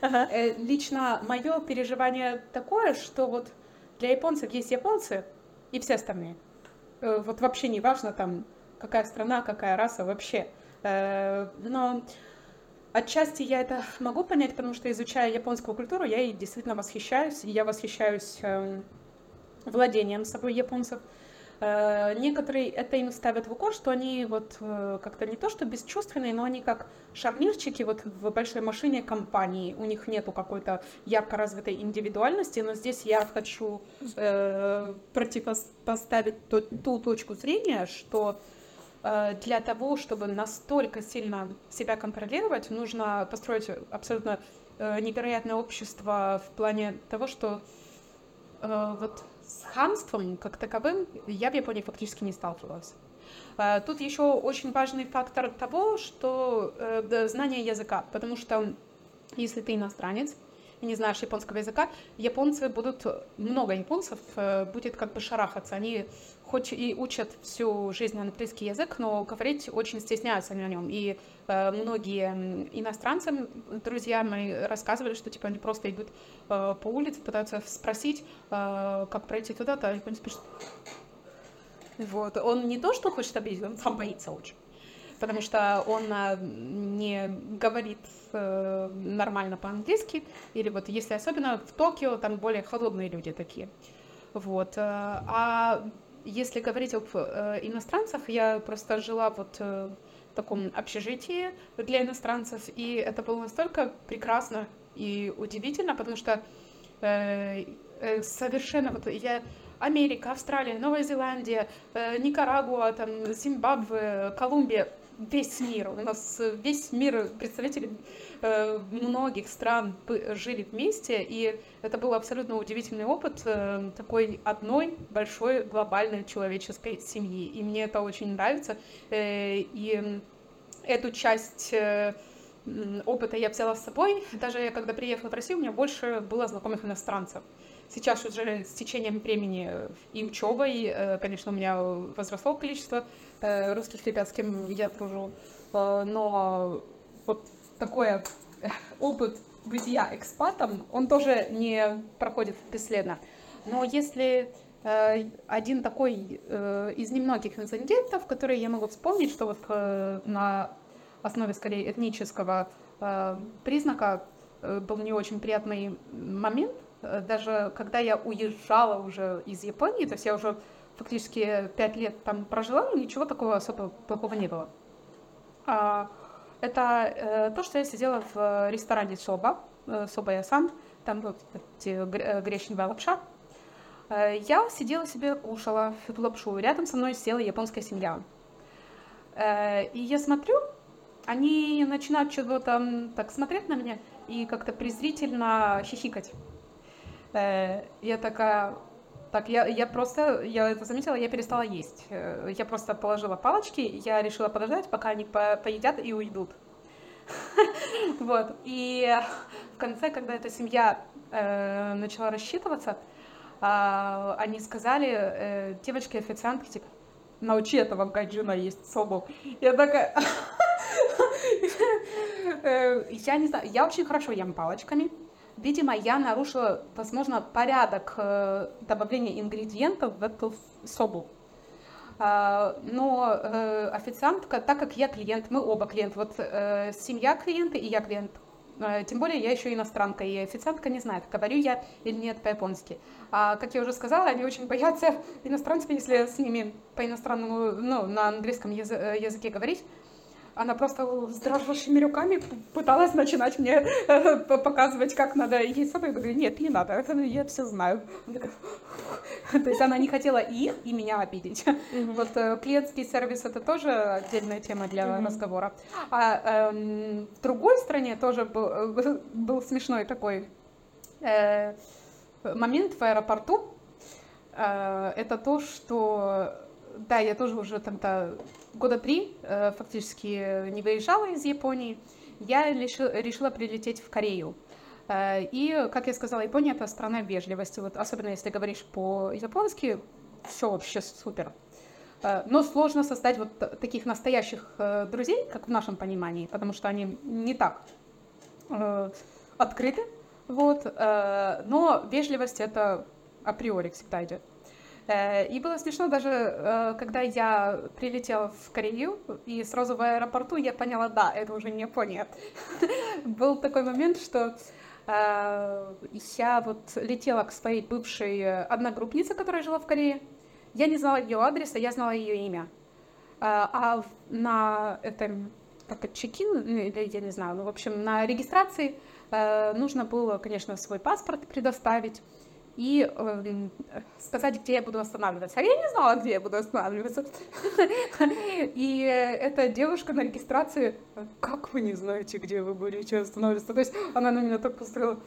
переживание Лично мое переживание такое, что вот для японцев есть японцы и все остальные. Э, вот вообще не важно там, какая страна, какая раса вообще. Э, но отчасти я это могу понять, потому что изучая японскую культуру, я ей действительно восхищаюсь. И я восхищаюсь эм, владением собой японцев. Э, некоторые это им ставят в укор, что они вот э, как-то не то что бесчувственные, но они как шарнирчики вот в большой машине компании. У них нету какой-то ярко развитой индивидуальности, но здесь я хочу э, противопоставить ту, ту точку зрения, что э, для того, чтобы настолько сильно себя контролировать, нужно построить абсолютно невероятное общество в плане того, что э, вот с хамством как таковым я в Японии фактически не сталкивалась. А, тут еще очень важный фактор того, что э, знание языка, потому что если ты иностранец, и не знаешь японского языка, японцы будут, много японцев э, будет как бы шарахаться. Они хоть и учат всю жизнь английский язык, но говорить очень стесняются на нем. И э, многие иностранцы, друзья мои, рассказывали, что типа они просто идут э, по улице, пытаются спросить, э, как пройти туда-то, а японец пишет. Вот. Он не то, что хочет обидеть, он сам боится очень потому что он а, не говорит э, нормально по-английски, или вот если особенно в Токио, там более холодные люди такие. Вот. Э, а если говорить об э, иностранцах, я просто жила вот в таком общежитии для иностранцев, и это было настолько прекрасно и удивительно, потому что совершенно вот я Америка, Австралия, Новая Зеландия, Никарагуа, там, Зимбабве, Колумбия, весь мир. У нас весь мир представители э, многих стран жили вместе, и это был абсолютно удивительный опыт э, такой одной большой глобальной человеческой семьи. И мне это очень нравится. Э, и эту часть опыта я взяла с собой. Даже когда приехала в Россию, у меня больше было знакомых иностранцев. Сейчас уже с течением времени и учебой, э, конечно, у меня возросло количество э, русских ребят, с кем я дружу. Э, но вот такой опыт бытия экспатом, он тоже не проходит бесследно. Но если один такой из немногих инцидентов, которые я могу вспомнить, что вот на основе скорее этнического признака был не очень приятный момент, Э, даже когда я уезжала уже из Японии, то есть я уже фактически пять лет там прожила, ничего такого особо плохого не было. А, это э, то, что я сидела в ресторане Соба, э, Соба Ясан, там эти гречневая лапша. Я сидела себе, кушала эту лапшу, рядом со мной села японская семья. И я смотрю, они начинают чего-то так смотреть на меня и как-то презрительно хихикать. Э, я такая, так, я, я просто, я это заметила, я перестала есть. Э, я просто положила палочки, я решила подождать, пока они по поедят и уйдут. Вот, и в конце, когда эта семья э, начала рассчитываться, э, они сказали, э, девочки-официантки, типа, научи этого гайджина есть собу. Я такая... Я не знаю, я очень хорошо ем палочками, Видимо, я нарушила, возможно, порядок э, добавления ингредиентов в эту собу. А, но э, официантка, так как я клиент, мы оба клиент, вот э, семья клиента и я клиент, тем более я еще иностранка, и официантка не знает, говорю я или нет по-японски. А, как я уже сказала, они очень боятся иностранцев, если с ними по-иностранному, ну, на английском языке говорить, она просто с дрожащими руками пыталась начинать мне э, показывать, как надо есть сопы. Я говорю, нет, не надо, это я все знаю. То есть она не хотела их и меня обидеть. Вот э, клиентский сервис это тоже отдельная тема для разговора. А эм, в другой стране тоже был, э, был смешной такой момент в аэропорту. Это то, что да, я тоже уже тогда года три э, фактически не выезжала из Японии, я решила, прилететь в Корею. Э, и, как я сказала, Япония это страна вежливости. Вот особенно если говоришь по-японски, все вообще супер. Э, но сложно создать вот таких настоящих друзей, как в нашем понимании, потому что они не так открыты. Вот. Но вежливость это априори всегда идет. Э, и было смешно даже, э, когда я прилетела в Корею, и сразу в аэропорту я поняла, да, это уже не Япония. Был такой момент, что э, я вот летела к своей бывшей одногруппнице, которая жила в Корее. Я не знала ее адреса, я знала ее имя. А на этом, как чекин, ну, или я не знаю, ну, в общем, на регистрации нужно было, конечно, свой паспорт предоставить и э, сказать, где я буду останавливаться. А я не знала, где я буду останавливаться. И эта девушка на регистрации, как вы не знаете, где вы будете останавливаться? То есть она на меня так посмотрела,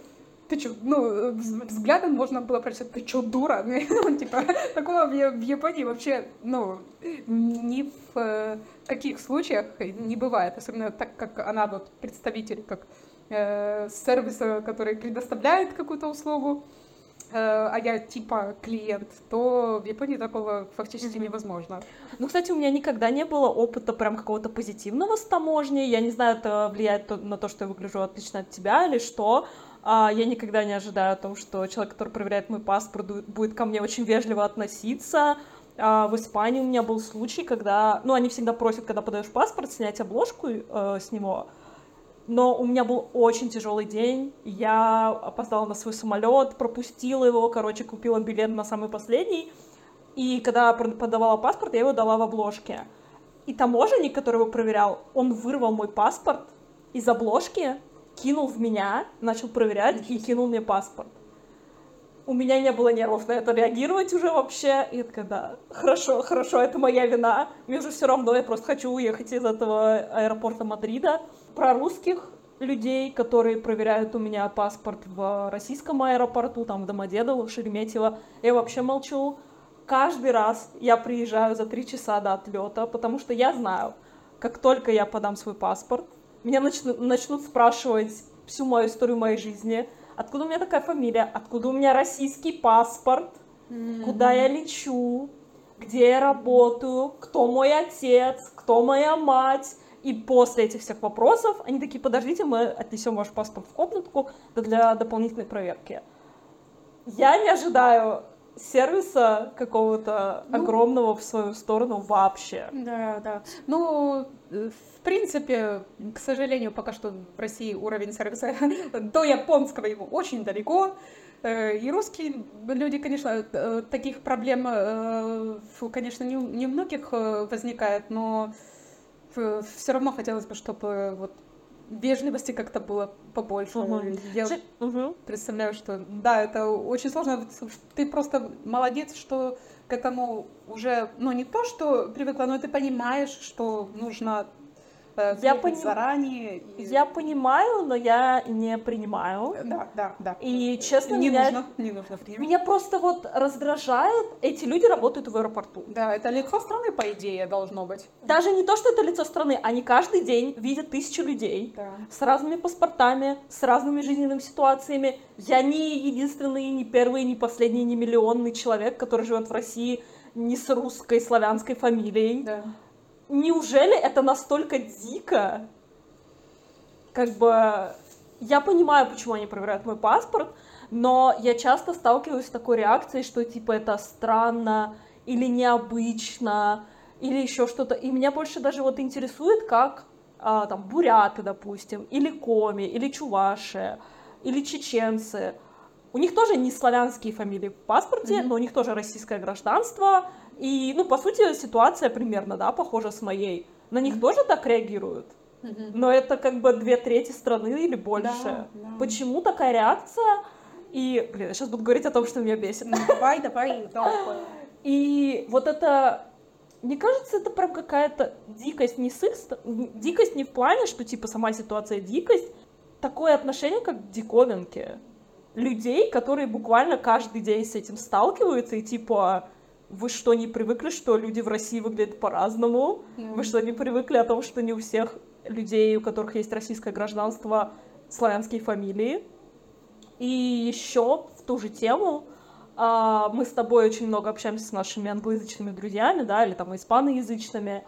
ты что, ну, взглядом можно было прочитать, ты что, дура? Ну, типа, такого в Японии вообще, ну, ни в э, каких случаях не бывает, особенно так, как она вот представитель, как э, сервиса, который предоставляет какую-то услугу, а я типа клиент, то в Японии такого фактически mm-hmm. невозможно. Ну, кстати, у меня никогда не было опыта прям какого-то позитивного с таможней. Я не знаю, это влияет на то, что я выгляжу отлично от тебя или что. А я никогда не ожидаю о том, что человек, который проверяет мой паспорт, будет ко мне очень вежливо относиться. А в Испании у меня был случай, когда, ну, они всегда просят, когда подаешь паспорт, снять обложку э, с него но у меня был очень тяжелый день. Я опоздала на свой самолет, пропустила его, короче, купила билет на самый последний. И когда подавала паспорт, я его дала в обложке. И таможенник, который его проверял, он вырвал мой паспорт из обложки, кинул в меня, начал проверять и кинул мне паспорт. У меня не было нервов на это реагировать уже вообще. И я такая, да, хорошо, хорошо, это моя вина. Мне уже все равно, я просто хочу уехать из этого аэропорта Мадрида про русских людей, которые проверяют у меня паспорт в российском аэропорту, там в Домодедово, в Шереметьево, я вообще молчу. Каждый раз я приезжаю за три часа до отлета, потому что я знаю, как только я подам свой паспорт, меня начнут, начнут спрашивать всю мою историю моей жизни, откуда у меня такая фамилия, откуда у меня российский паспорт, mm-hmm. куда я лечу, где я работаю, кто мой отец, кто моя мать. И после этих всех вопросов они такие, подождите, мы отнесем ваш паспорт в комнатку для дополнительной проверки. Я не ожидаю сервиса какого-то ну, огромного в свою сторону вообще. Да, да. Ну, в принципе, к сожалению, пока что в России уровень сервиса до японского его очень далеко. Э, и русские люди, конечно, э, таких проблем, э, конечно, не, не у многих возникает, но все равно хотелось бы, чтобы вот вежливости как-то было побольше. Угу. Я угу. представляю, что да, это очень сложно. Ты просто молодец, что к этому уже, ну не то, что привыкла, но ты понимаешь, что нужно Э, я поним... заранее. И... Я понимаю, но я не принимаю. Да, да, да. И честно, не меня... нужно, не нужно время. Меня просто вот раздражает, эти люди работают в аэропорту. Да, это лицо страны, по идее, должно быть. Даже не то, что это лицо страны, они каждый день видят тысячу людей да. с разными паспортами, с разными жизненными ситуациями. Я не единственный, не первый, не последний, не миллионный человек, который живет в России не с русской славянской фамилией. Да неужели это настолько дико? Как бы я понимаю, почему они проверяют мой паспорт, но я часто сталкиваюсь с такой реакцией, что типа это странно или необычно, или еще что-то. И меня больше даже вот интересует, как а, там буряты, допустим, или коми, или чуваши, или чеченцы. У них тоже не славянские фамилии в паспорте, mm-hmm. но у них тоже российское гражданство, и, ну, по сути, ситуация примерно, да, похожа с моей. На них mm-hmm. тоже так реагируют. Mm-hmm. Но это как бы две трети страны или больше. Да, да. Почему такая реакция? И, блин, я сейчас буду говорить о том, что меня бесит. Ну, давай, давай, давай. И вот это, мне кажется, это прям какая-то дикость, не с их, дикость не в плане, что типа сама ситуация дикость, такое отношение как к диковинке. Людей, которые буквально каждый день с этим сталкиваются и типа вы что, не привыкли, что люди в России выглядят по-разному? Mm. Вы что, не привыкли о том, что не у всех людей, у которых есть российское гражданство, славянские фамилии? И еще в ту же тему а, мы с тобой очень много общаемся с нашими англоязычными друзьями, да, или там испаноязычными,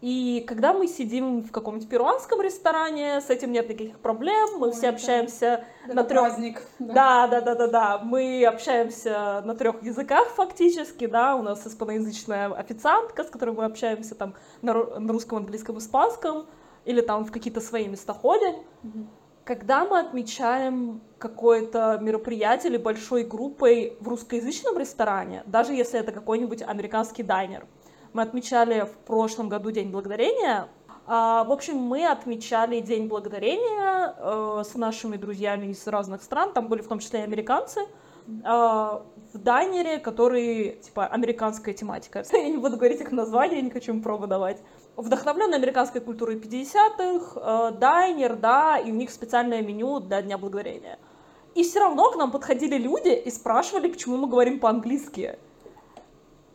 и когда мы сидим в каком-нибудь перуанском ресторане, с этим нет никаких проблем, мы Ой, все общаемся это на трех. Праздник. Да. да, да, да, да, да. Мы общаемся на трех языках фактически, да. У нас испаноязычная официантка, с которой мы общаемся там на, на русском, английском, испанском, или там в какие-то свои места ходим. Угу. Когда мы отмечаем какое-то мероприятие или большой группой в русскоязычном ресторане, даже если это какой-нибудь американский дайнер, мы отмечали в прошлом году День Благодарения. А, в общем, мы отмечали День Благодарения э, с нашими друзьями из разных стран, там были в том числе и американцы, э, в дайнере, который, типа, американская тематика. Я не буду говорить их название, я не хочу им пробу давать. Вдохновленный американской культурой 50-х, э, дайнер, да, и у них специальное меню для Дня Благодарения. И все равно к нам подходили люди и спрашивали, почему мы говорим по-английски.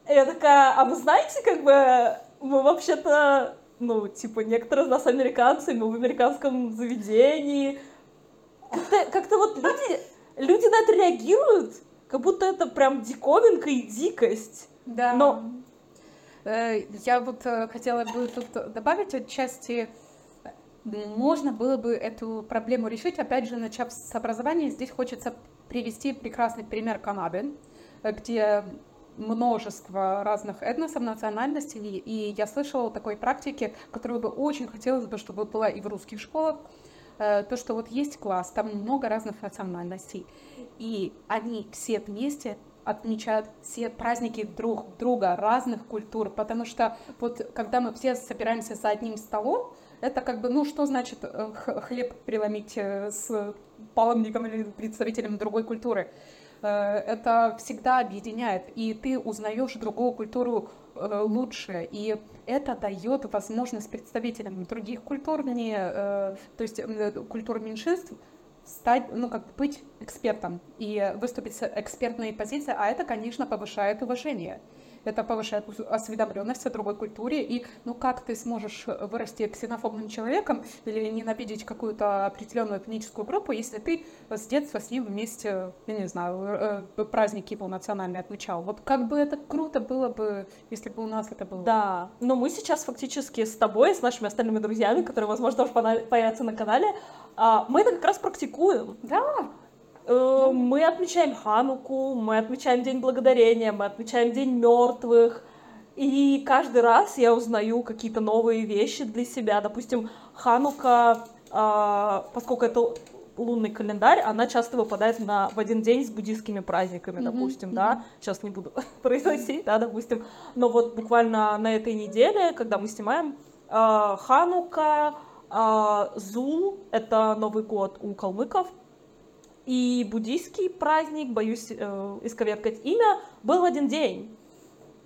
Я такая, а вы знаете, как бы, мы вообще-то, ну, типа, некоторые из нас американцы, мы в американском заведении. Как-то, как-то вот люди, люди на это реагируют, как будто это прям диковинка и дикость. Да. Но э, я вот э, хотела бы тут добавить отчасти, можно было бы эту проблему решить, опять же, начав с образования. Здесь хочется привести прекрасный пример Канады, где множество разных этносов, национальностей, и я слышала о такой практике, которую бы очень хотелось бы, чтобы была и в русских школах, э, то, что вот есть класс, там много разных национальностей, и они все вместе отмечают все праздники друг друга, разных культур, потому что вот когда мы все собираемся за одним столом, это как бы, ну что значит э, хлеб преломить э, с паломником или представителем другой культуры? Э, это всегда объединяет, и ты узнаешь другую культуру э, лучше, и это дает возможность представителям других культур, не, э, то есть культур меньшинств, стать, ну, как быть экспертом и выступить с экспертной позиции, а это, конечно, повышает уважение. Это повышает осведомленность о другой культуре, и ну как ты сможешь вырасти ксенофобным человеком или ненавидеть какую-то определенную этническую группу, если ты с детства с ним вместе, я не знаю, э, праздники полноценными отмечал. Вот как бы это круто было бы, если бы у нас это было. Да, но мы сейчас фактически с тобой, с нашими остальными друзьями, которые, возможно, тоже появятся на канале, а, мы это как раз практикуем. Да. Э, мы отмечаем Хануку, мы отмечаем День Благодарения, мы отмечаем День мертвых. И каждый раз я узнаю какие-то новые вещи для себя. Допустим, Ханука, а, поскольку это лунный календарь, она часто выпадает на, в один день с буддийскими праздниками, mm-hmm. допустим, mm-hmm. да, сейчас не буду произносить, да, допустим, но вот буквально на этой неделе, когда мы снимаем, э, Ханука, э, Зул, это Новый год у калмыков, и буддийский праздник, боюсь э, исковеркать имя, был в один день.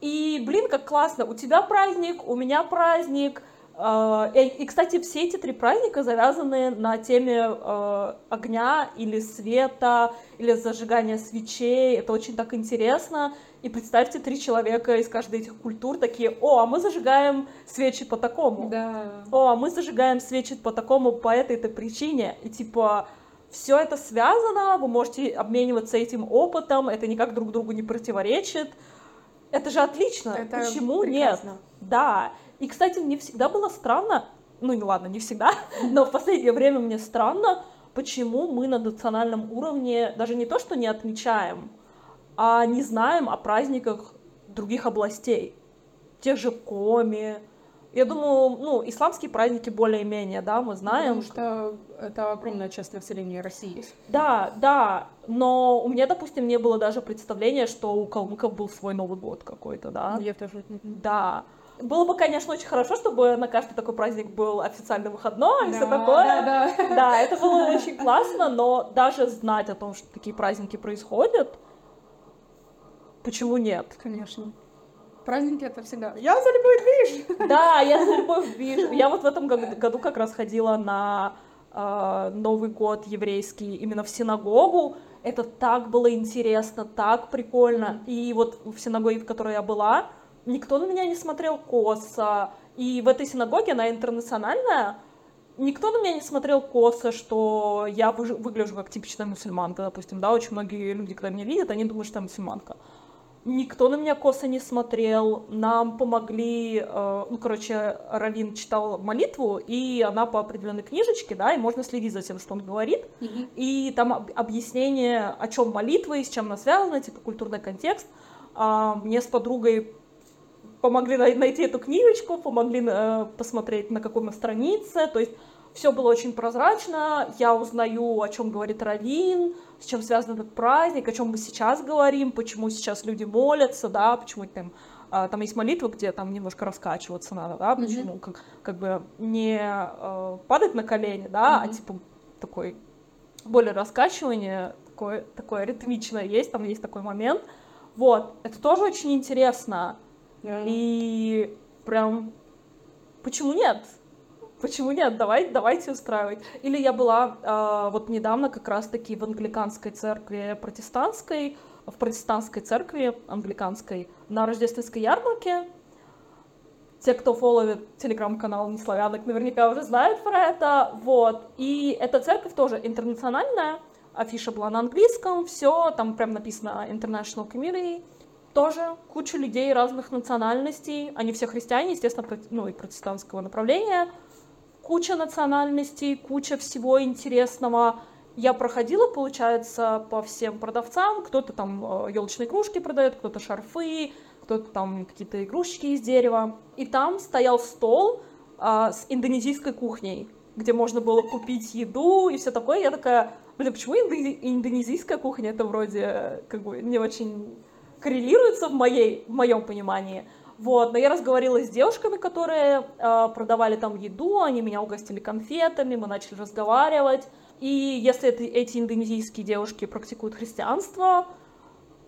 И, блин, как классно, у тебя праздник, у меня праздник, э, и, кстати, все эти три праздника завязаны на теме э, огня или света, или зажигания свечей. Это очень так интересно. И представьте, три человека из каждой этих культур такие, о, а мы зажигаем свечи по такому. Да. О, а мы зажигаем свечи по такому, по этой-то причине. И типа, все это связано, вы можете обмениваться этим опытом, это никак друг другу не противоречит. Это же отлично. Это Почему прекрасно. нет? Да. И, кстати, мне всегда было странно, ну не ладно, не всегда, но в последнее время мне странно, почему мы на национальном уровне даже не то, что не отмечаем, а не знаем о праздниках других областей. Тех же Коми, я думаю, ну, исламские праздники более-менее, да, мы знаем. Потому что это огромная часть населения России. Да, да, но у меня, допустим, не было даже представления, что у калмыков был свой Новый год какой-то, да. Я тоже. Да. Было бы, конечно, очень хорошо, чтобы на каждый такой праздник был официальный выходной и да, все такое. Да, да. да, это было очень классно, но даже знать о том, что такие праздники происходят, почему нет? Конечно праздники это всегда «Я за любой движ!» Да, я за любой движ. Я вот в этом году как раз ходила на э, Новый год еврейский именно в синагогу. Это так было интересно, так прикольно. И вот в синагоге, в которой я была, никто на меня не смотрел косо. И в этой синагоге, она интернациональная, никто на меня не смотрел косо, что я выгляжу как типичная мусульманка, допустим, да, очень многие люди, когда меня видят, они думают, что я мусульманка никто на меня косо не смотрел, нам помогли, э, ну, короче, Равин читал молитву, и она по определенной книжечке, да, и можно следить за тем, что он говорит, mm-hmm. и там объяснение, о чем молитва и с чем она связана, типа культурный контекст. А, мне с подругой помогли найти эту книжечку, помогли э, посмотреть на какой мы странице, то есть все было очень прозрачно, я узнаю, о чем говорит Равин, с чем связан этот праздник, о чем мы сейчас говорим, почему сейчас люди молятся, да, почему там а, там есть молитва, где там немножко раскачиваться надо, да, почему mm-hmm. как, как бы не э, падать на колени, да, mm-hmm. а типа такой более раскачивание, такое, такое ритмичное есть, там есть такой момент. Вот, это тоже очень интересно. Yeah. И прям почему нет? Почему нет? Давай, давайте устраивать. Или я была э, вот недавно как раз-таки в англиканской церкви протестантской, в протестантской церкви англиканской на рождественской ярмарке. Те, кто фолловит телеграм-канал Неславянок, наверняка уже знают про это. Вот. И эта церковь тоже интернациональная. Афиша была на английском, все, там прям написано International Community. Тоже куча людей разных национальностей. Они все христиане, естественно, ну и протестантского направления куча национальностей, куча всего интересного. Я проходила, получается, по всем продавцам. Кто-то там елочные кружки продает, кто-то шарфы, кто-то там какие-то игрушки из дерева. И там стоял стол а, с индонезийской кухней, где можно было купить еду и все такое. Я такая, блин, почему индонезийская кухня? Это вроде как бы не очень коррелируется в, моей, в моем понимании. Вот, но я разговаривала с девушками, которые э, продавали там еду, они меня угостили конфетами, мы начали разговаривать. И если это, эти индонезийские девушки практикуют христианство,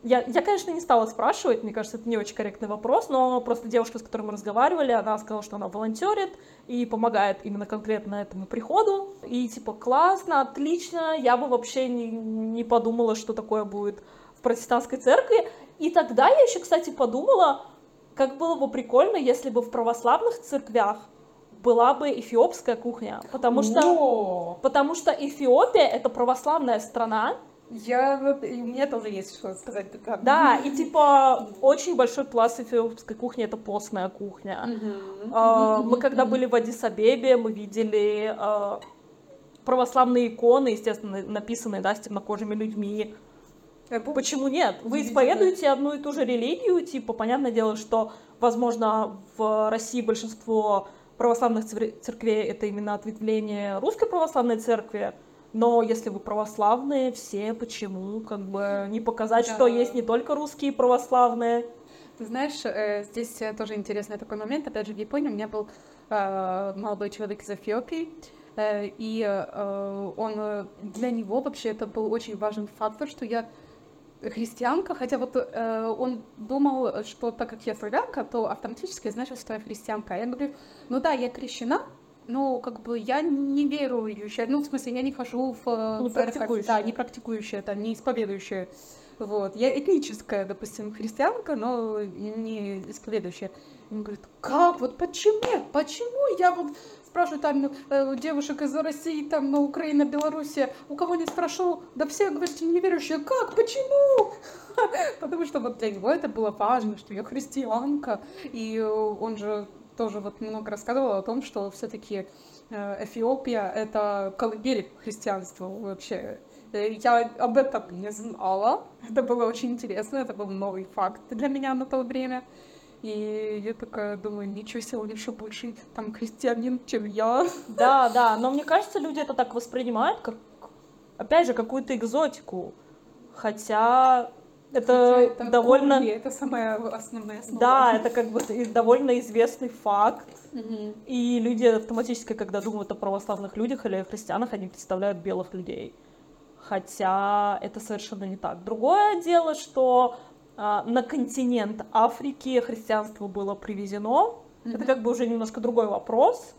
я, я, конечно, не стала спрашивать, мне кажется, это не очень корректный вопрос, но просто девушка, с которой мы разговаривали, она сказала, что она волонтерит и помогает именно конкретно этому приходу. И типа, классно, отлично, я бы вообще не, не подумала, что такое будет в протестантской церкви. И тогда я еще, кстати, подумала, как было бы прикольно, если бы в православных церквях была бы эфиопская кухня, потому что, О! потому что Эфиопия это православная страна, Я у меня тоже есть что сказать. как. да, и типа очень большой пласт эфиопской кухни это постная кухня. А, Мы когда были в Адис-Абебе, мы видели а, православные иконы, естественно, написанные, да, с темнокожими людьми. Э, Почему нет? Вы исповедуете одну и ту же религию, типа, понятное дело, что, возможно, в России большинство православных цер- церквей это именно ответвление русской православной церкви, но если вы православные, все почему, как бы, не показать, Да. что есть не только русские православные. Ты знаешь, э, здесь э, тоже интересный такой момент. Опять же, в Японии у меня был молодой человек из Эфиопии, и он для него вообще это был очень важный фактор, что я христианка, хотя вот э, он думал, что так как я славянка, то автоматически значит, что я христианка. Я говорю, ну да, я крещена, но как бы я не верующая, ну в смысле я не хожу в э, Не церковь, да, не практикующая, там, не исповедующая. Вот. Я этническая, допустим, христианка, но не исповедующая. Он говорит, как, вот почему, почему я вот спрашиваю там э, девушек из России, там, на Украина, Белоруссия, у кого не спрошу, да все, говорят, неверующие, как, почему? Потому что вот для него это было важно, что я христианка, и э, он же тоже вот много рассказывал о том, что все-таки Эфиопия — это колыбель христианства вообще. Э, Я об этом не знала. Это было очень интересно, это был новый факт для меня на то время. И я такая думаю, ничего себе, он еще больше там христианин, чем я. Да, да, но мне кажется, люди это так воспринимают, как, опять же, какую-то экзотику. Хотя это, Хотя довольно... корни, Это самая основная основа. Да, это как бы довольно известный факт. Мгм. И люди автоматически, когда думают о православных людях или о христианах, они представляют белых людей. Хотя это совершенно не так. Другое дело, что на континент Африки христианство было привезено. Это Мгм. как бы уже немножко другой вопрос.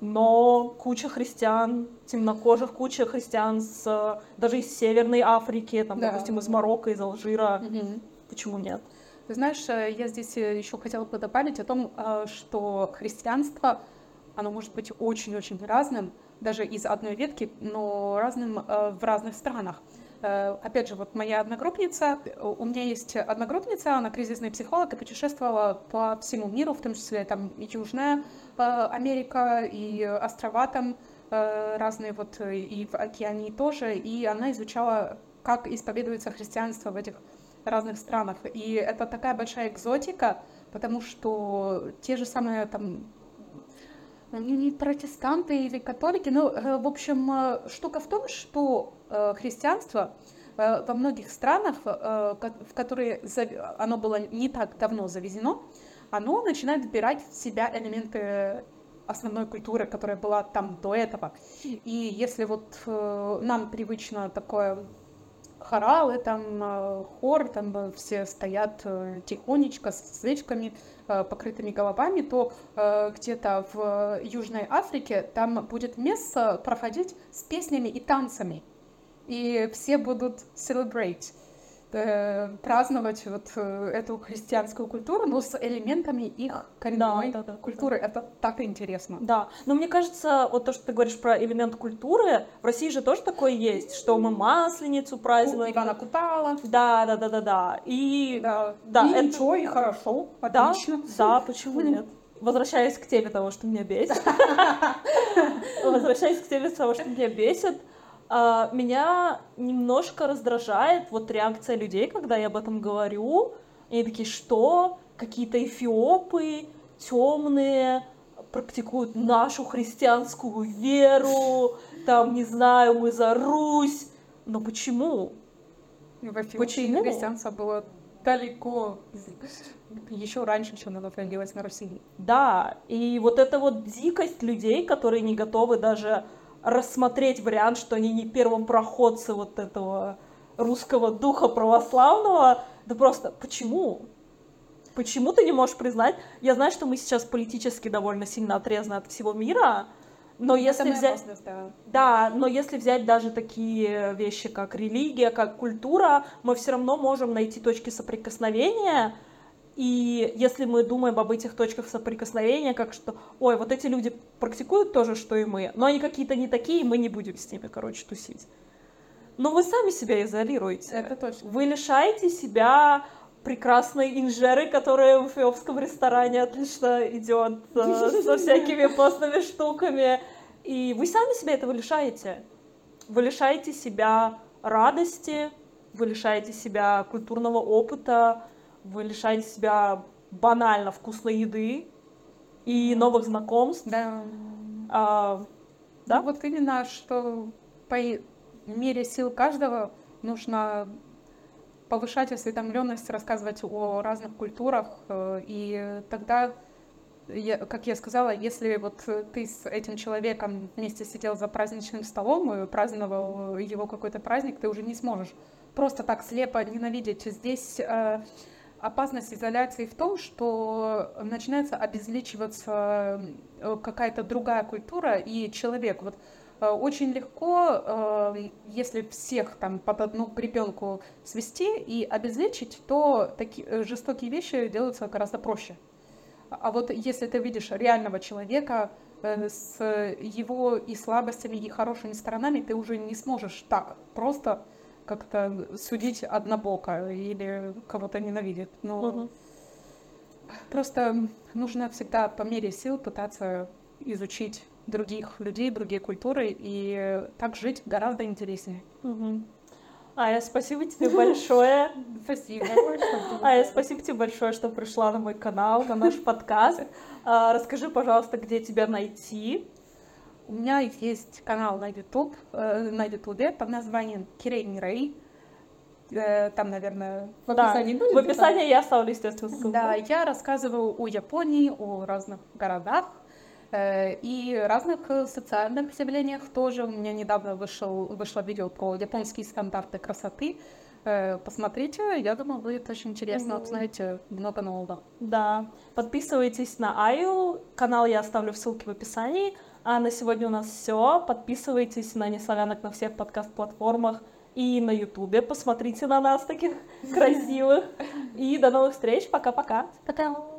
Но куча христиан, темнокожих, куча христиан с, э, даже из Северной Африки, там, Да. допустим, из Марокко, из Алжира. Мгм. Почему нет? Ты знаешь, э, я здесь еще хотела бы добавить о том, э, что христианство, оно может быть очень-очень разным, даже из одной ветки, но разным э, в разных странах. Э, Опять же, вот моя одногруппница, у меня есть одногруппница, она кризисный психолог и путешествовала по всему миру, в том числе там и Южная э, Америка, и острова там э, разные, вот и в Океании тоже, и она изучала, как исповедуется христианство в этих разных странах. И это такая большая экзотика, потому что те же самые там не протестанты или католики, но, в общем, штука в том, что христианство э, во многих странах, э, в которые оно было не так давно завезено, оно начинает вбирать в себя элементы основной культуры, которая была там до этого. И если вот э, нам привычно такое хоралы, там э, хор, там э, все стоят э, тихонечко с свечками, э, покрытыми головами, то э, где-то в Южной Африке там будет место проходить с песнями и танцами. И все будут celebrate, э, праздновать вот э, эту христианскую культуру, но с элементами их коренной да, да, да. культуры. Это так интересно. Да, но мне кажется, вот то, что ты говоришь про элемент культуры, в России же тоже такое есть, что мы масленицу празднуем. Ивана Купала. Да, да, да, да, да. И Да, Да, и это- ничего, и хорошо, да, отлично. да, почему нет? Возвращаясь к теме того, что меня бесит. Возвращаясь к теме того, что меня бесит, а, меня немножко раздражает вот реакция людей, когда я об этом говорю. И они такие, что? Какие-то эфиопы темные практикуют нашу христианскую веру, там, не знаю, мы за Русь. Но почему? И в Эфиопии Почему? христианство было далеко, еще раньше, чем оно появилось на Руси. Да, и вот эта вот дикость людей, которые не готовы даже рассмотреть вариант, что они не первопроходцы вот этого русского духа православного, да просто почему? Почему ты не можешь признать? Я знаю, что мы сейчас политически довольно сильно отрезаны от всего мира, но если Самая взять... Да, но если взять даже такие вещи, как религия, как культура, мы все равно можем найти точки соприкосновения И если мы думаем об этих точках соприкосновения, как что, ой, вот эти люди практикуют то же, что и мы, но они какие-то не такие, мы не будем с ними, короче, тусить. Но вы сами себя изолируете. Это точно. Вы лишаете себя прекрасной инжеры, которая в эфиопском ресторане отлично идет э, со всякими постными штуками. И вы сами себя этого лишаете. Вы лишаете себя радости, вы лишаете себя культурного опыта, вы лишаете себя банально вкусной еды и новых знакомств. Да. А, да? Ну, вот именно, что по мере сил каждого нужно повышать осведомленность, рассказывать о разных культурах, э, и тогда, я, как я сказала, если вот ты с этим человеком вместе сидел за праздничным столом и праздновал его какой-то праздник, ты уже не сможешь просто так слепо ненавидеть. Здесь э, опасность изоляции в том, что начинается обезличиваться э, какая-то другая культура и человек. Вот Э, очень легко, э, если всех там под одну гребенку свести и обезличить, то такие э, жестокие вещи делаются гораздо проще. А вот если ты видишь реального человека с его и слабостями, и хорошими сторонами, ты уже не сможешь так просто как-то судить однобоко или кого-то ненавидеть. Но угу. просто нужно всегда по мере сил пытаться изучить других людей, другие культуры, и так жить гораздо интереснее. Угу. Ая, спасибо тебе большое. Спасибо. Ая, спасибо тебе большое, что пришла на мой канал, на наш подкаст. А, расскажи, пожалуйста, где тебя найти. У меня есть канал на YouTube, э, на YouTube под названием Кирей Рей. Э, там, наверное, в описании да, В описании я оставлю, естественно, ссылку. Да, я рассказываю о Японии, о разных городах, Э, и разных социальных явлениях тоже. У меня недавно вышел, вышло видео про японские стандарты красоты. Э, посмотрите, я думаю, будет очень интересно, mm-hmm. узнаете много нового. Да, подписывайтесь на Аю, канал я оставлю в ссылке в описании. А на сегодня у нас все. Подписывайтесь на Неславянок на всех подкаст-платформах и на Ютубе. Посмотрите на нас таких красивых. И до новых встреч. Пока-пока. Пока. -пока. Пока.